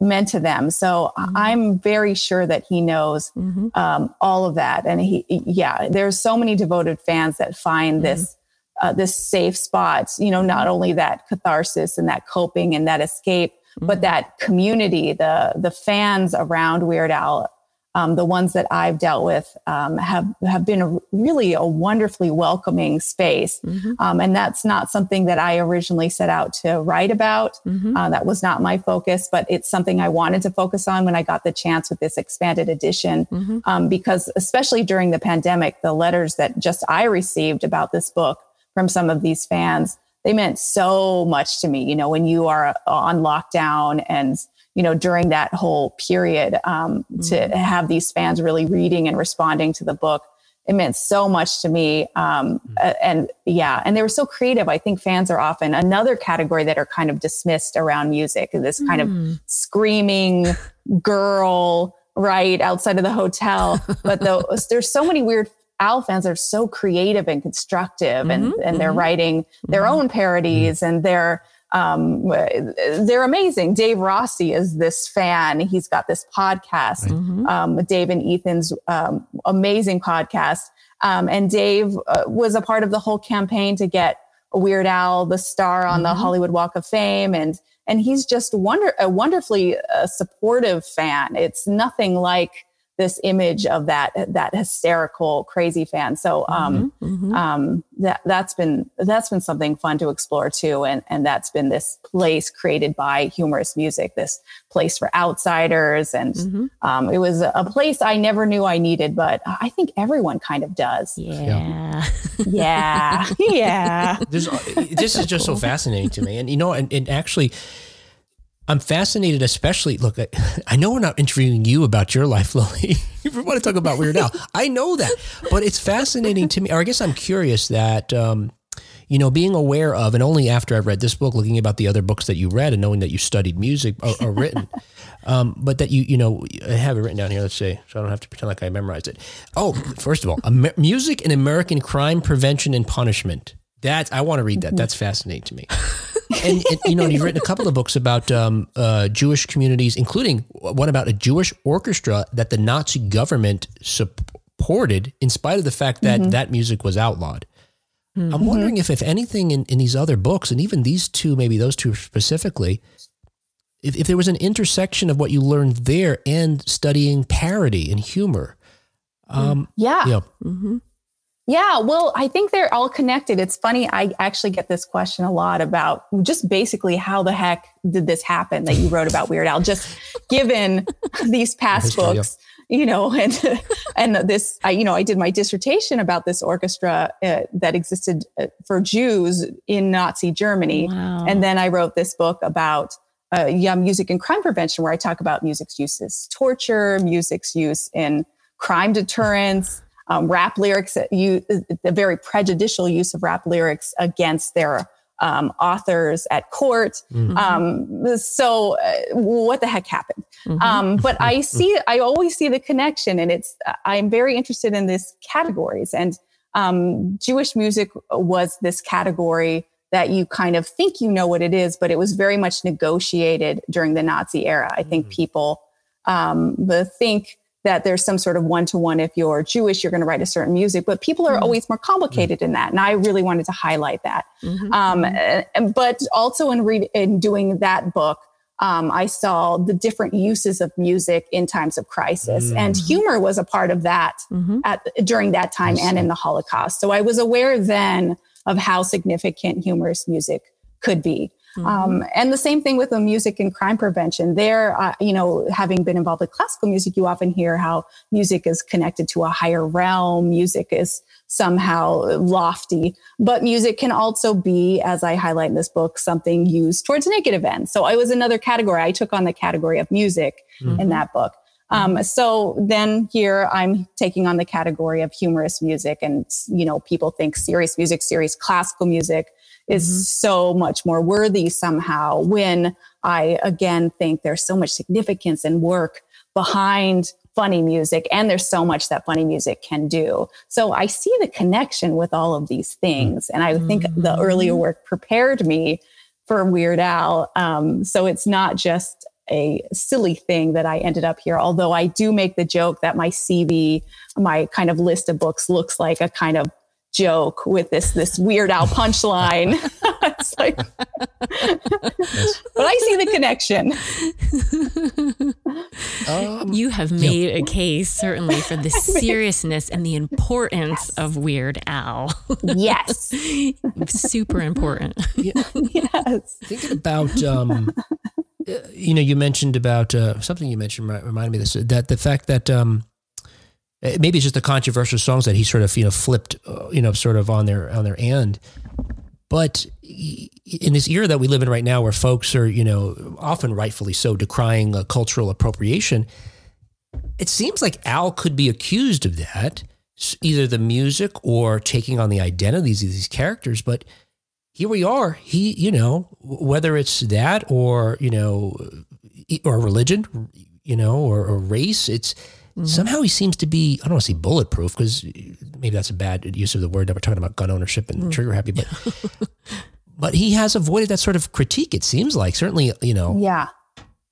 meant to them. So mm-hmm. I'm very sure that he knows mm-hmm. um, all of that. And he, yeah, there's so many devoted fans that find mm-hmm. this uh, this safe spot. You know, not only that catharsis and that coping and that escape, mm-hmm. but that community, the the fans around Weird Al. Um, the ones that I've dealt with um, have have been a, really a wonderfully welcoming space, mm-hmm. um, and that's not something that I originally set out to write about. Mm-hmm. Uh, that was not my focus, but it's something I wanted to focus on when I got the chance with this expanded edition, mm-hmm. Um, because especially during the pandemic, the letters that just I received about this book from some of these fans. They meant so much to me, you know, when you are on lockdown and, you know, during that whole period, um, mm-hmm. to have these fans really reading and responding to the book. It meant so much to me. Um, mm-hmm. and yeah, and they were so creative. I think fans are often another category that are kind of dismissed around music, this kind mm. of screaming girl, right outside of the hotel. But those, there's so many weird Al fans are so creative and constructive mm-hmm, and, and mm-hmm. they're writing their mm-hmm. own parodies and they're um, they're amazing. Dave Rossi is this fan. He's got this podcast, mm-hmm. um, Dave and Ethan's um, amazing podcast. Um, and Dave uh, was a part of the whole campaign to get Weird Al the star on the mm-hmm. Hollywood Walk of Fame, and and he's just wonder a wonderfully uh, supportive fan. It's nothing like this image of that that hysterical crazy fan. So um, mm-hmm, mm-hmm. um, that that's been that's been something fun to explore too. And and that's been this place created by humorous music this place for outsiders. And mm-hmm. um, it was a place i never knew i needed but i think everyone kind of does. Yeah. Yeah. Yeah. This, this is just so fascinating to me. And you know and, and actually I'm fascinated, especially. Look, I, I, know we're not interviewing you about your life, Lily. you want to talk about Weird Al, I know that, but it's fascinating to me. Or I guess I'm curious that, um, you know, being aware of, and only after I've read this book, looking about the other books that you read, and knowing that you studied music or, or written, um, but that you, you know, I have it written down here. Let's see, so I don't have to pretend like I memorized it. Oh, first of all, Amer- music and American crime prevention and punishment. That I want to read that. That's fascinating to me and, and, you know, you've written a couple of books about um, uh, Jewish communities, including one about a Jewish orchestra that the Nazi government supported, in spite of the fact that mm-hmm. that music was outlawed. Mm-hmm. I'm wondering if, if anything in, in these other books, and even these two, maybe those two specifically, if, if there was an intersection of what you learned there and studying parody and humor. Um, yeah. Yeah. Mm-hmm. Yeah, well, I think they're all connected. It's funny. I actually get this question a lot about just basically how the heck did this happen that you wrote about Weird Al, just given these past history, books, yeah. you know, and and this, I, you know, I did my dissertation about this orchestra uh, that existed uh, for Jews in Nazi Germany, wow. and then I wrote this book about uh, yeah, music and crime prevention, where I talk about music's use as torture, music's use in crime deterrence um, rap lyrics, you, the very prejudicial use of rap lyrics against their um, authors at court. Mm-hmm. Um, so, uh, what the heck happened? Mm-hmm. Um, but I see, I always see the connection, and it's. I'm very interested in these categories, and um, Jewish music was this category that you kind of think you know what it is, but it was very much negotiated during the Nazi era. I think mm-hmm. people um, think that there's some sort of one to one. If you're Jewish, you're going to write a certain music, but people are mm-hmm. always more complicated mm-hmm. in that. And I really wanted to highlight that. Mm-hmm. Um, but also in, re- in doing that book, um, I saw the different uses of music in times of crisis, and mm-hmm. humor was a part of that mm-hmm. at, during that time and in the Holocaust. So I was aware then of how significant humorous music could be. Mm-hmm. Um, and the same thing with the music and crime prevention. There, uh, you know, having been involved with classical music, you often hear how music is connected to a higher realm. Music is somehow lofty, but music can also be, as I highlight in this book, something used towards negative ends. So I was another category. I took on the category of music mm-hmm. in that book. Um, so then here I'm taking on the category of humorous music and, you know, people think serious music, serious classical music is mm-hmm. so much more worthy somehow when I again think there's so much significance and work behind funny music and there's so much that funny music can do. So I see the connection with all of these things. And I think mm-hmm. the earlier work prepared me for Weird Al. Um, so it's not just a silly thing that I ended up here. Although I do make the joke that my CV, my kind of list of books looks like a kind of joke with this this weird Al punchline. it's like, but I see the connection. Um, you have made a case certainly for the seriousness and the importance yes. of Weird Al. yes, super important. Yeah. yes. Thinking about. Um, you know, you mentioned about uh, something you mentioned reminded me of this that the fact that um, uh, maybe it's just the controversial songs that he sort of you know flipped uh, you know sort of on their on their end. But in this era that we live in right now where folks are you know often rightfully so decrying uh, cultural appropriation it seems like al could be accused of that either the music or taking on the identities of these characters. But here we are he you know whether it's that or you know or religion you know or, or race it's Mm-hmm. Somehow he seems to be, I don't want to say bulletproof because maybe that's a bad use of the word that we're talking about gun ownership and mm. trigger happy, but but he has avoided that sort of critique, it seems like. Certainly, you know. Yeah.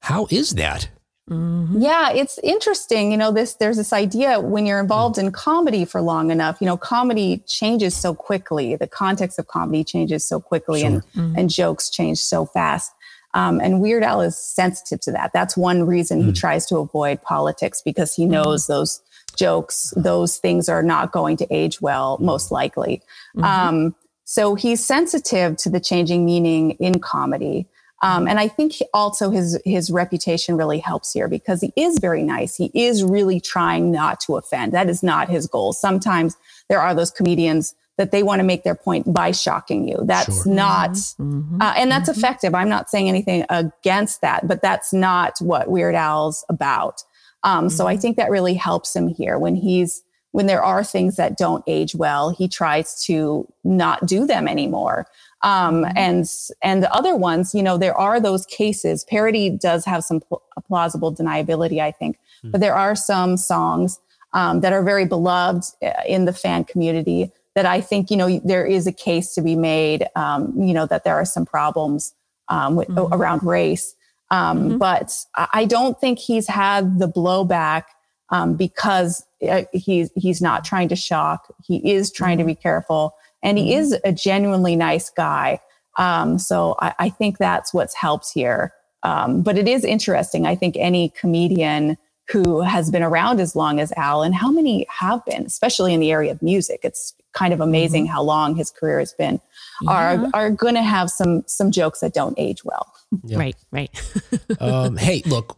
How is that? Mm-hmm. Yeah, it's interesting. You know, this there's this idea when you're involved mm. in comedy for long enough, you know, comedy changes so quickly. The context of comedy changes so quickly sure. and, mm-hmm. and jokes change so fast um, and Weird Al is sensitive to that. That's one reason he hmm. tries to avoid politics because he knows mm. those jokes, those things are not going to age well, most likely. Mm-hmm. Um, so he's sensitive to the changing meaning in comedy. Um, and I think also his his reputation really helps here because he is very nice. He is really trying not to offend. That is not his goal. Sometimes there are those comedians that they want to make their point by shocking you. That's sure. not, mm-hmm. uh, and that's mm-hmm. effective. I'm not saying anything against that, but that's not what Weird Al's about. Um, mm-hmm. So I mm-hmm. think that really helps him here when he's, when there are things that don't age well, he tries to not do them anymore. Um, mm-hmm. and, and the other ones, you know, there are those cases. Parody does have some pl- plausible deniability, I think, but there are some songs um, that are very beloved uh, in the fan community that I think, you know, there is a case to be made, um, you know, that there are some problems um, with, mm-hmm. around race. Um, mm-hmm. But I don't think he's had the blowback um, because uh, he's, he's not trying to shock. He is trying mm-hmm. to be careful and he mm-hmm. is a genuinely nice guy. Um, so I, I, think that's what's helped here. Um, but it is interesting. I think any comedian who has been around as long as Al, and how many have been, especially in the area of music. It's kind of amazing mm-hmm. how long his career has been. Yeah. Are are going to have some some jokes that don't age well. Yeah. Right, right. um, hey, look,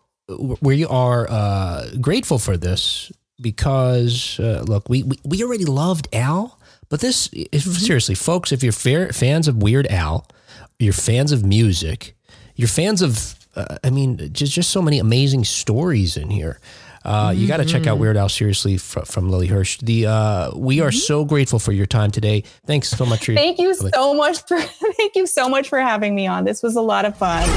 we are uh, grateful for this because uh, look, we, we we already loved Al, but this if, mm-hmm. seriously, folks, if you're fair, fans of Weird Al, you're fans of music, you're fans of uh, I mean, just just so many amazing stories in here. Uh, mm-hmm. You got to check out mm-hmm. Weird Al seriously from, from Lily Hirsch. The uh, we are mm-hmm. so grateful for your time today. Thanks so much. For thank you so much for thank you so much for having me on. This was a lot of fun.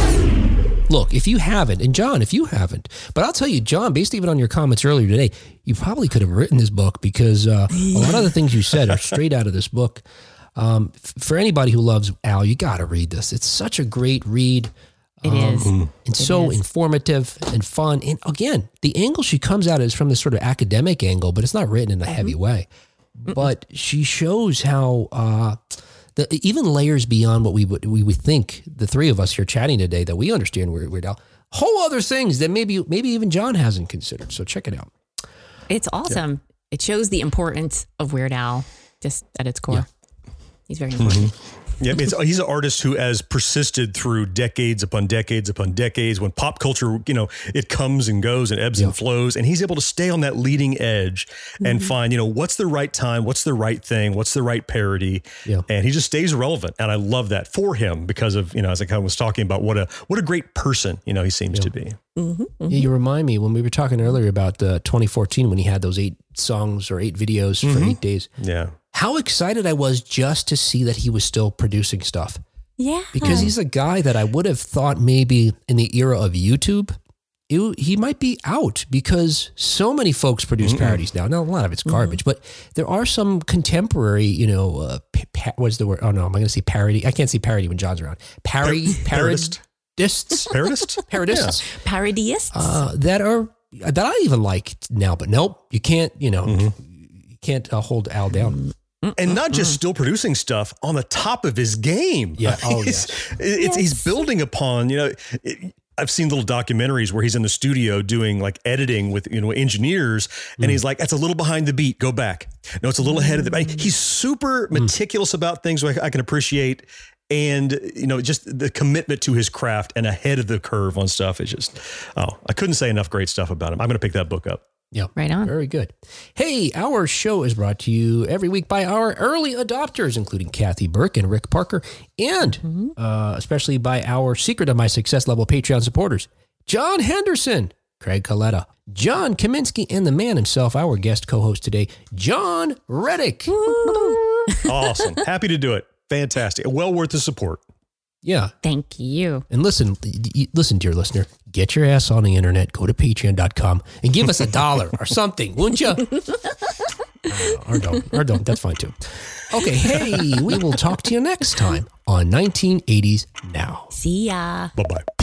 Look, if you haven't, and John, if you haven't, but I'll tell you, John, based even on your comments earlier today, you probably could have written this book because uh, a lot of the things you said are straight out of this book. Um, f- for anybody who loves Al, you got to read this. It's such a great read. It um, is. And it so is. informative and fun. And again, the angle she comes at is from this sort of academic angle, but it's not written in a mm-hmm. heavy way. But she shows how uh, the even layers beyond what we would we would think. The three of us here chatting today that we understand Weird, Weird Al, whole other things that maybe maybe even John hasn't considered. So check it out. It's awesome. Yeah. It shows the importance of Weird Al just at its core. Yeah. He's very important. Mm-hmm. Yeah, he's an artist who has persisted through decades upon decades upon decades. When pop culture, you know, it comes and goes and ebbs yeah. and flows, and he's able to stay on that leading edge mm-hmm. and find, you know, what's the right time, what's the right thing, what's the right parody, yeah. and he just stays relevant. And I love that for him because of, you know, as I kind of was talking about, what a what a great person, you know, he seems yeah. to be. Mm-hmm, mm-hmm. You remind me when we were talking earlier about uh, 2014 when he had those eight songs or eight videos for mm-hmm. eight days. Yeah how excited I was just to see that he was still producing stuff. Yeah. Because he's a guy that I would have thought maybe in the era of YouTube, it, he might be out because so many folks produce mm-hmm. parodies now. Now, a lot of it's garbage, mm-hmm. but there are some contemporary, you know, uh, pa- what's the word? Oh, no, am I going to say parody? I can't say parody when John's around. Parody, parodists. Parodists? Parodists. Yeah. Parodyists. Uh, that are, that I even like now, but nope, you can't, you know, mm-hmm. you can't uh, hold Al down and not just still producing stuff on the top of his game. Yeah, oh, yeah. it's, yes. he's building upon you know. It, I've seen little documentaries where he's in the studio doing like editing with you know engineers, and mm. he's like, "That's a little behind the beat. Go back. No, it's a little ahead of the." beat. He's super mm. meticulous about things I can appreciate, and you know just the commitment to his craft and ahead of the curve on stuff is just oh i couldn't say enough great stuff about him i'm going to pick that book up yeah. Right on. Very good. Hey, our show is brought to you every week by our early adopters, including Kathy Burke and Rick Parker, and mm-hmm. uh, especially by our Secret of My Success level Patreon supporters, John Henderson, Craig Coletta, John Kaminsky, and the man himself, our guest co host today, John Reddick. awesome. Happy to do it. Fantastic. Well worth the support. Yeah. Thank you. And listen, listen, dear listener, get your ass on the internet, go to patreon.com and give us a dollar or something, wouldn't you? Uh, or don't, or don't. That's fine too. Okay. Hey, we will talk to you next time on 1980s Now. See ya. Bye bye.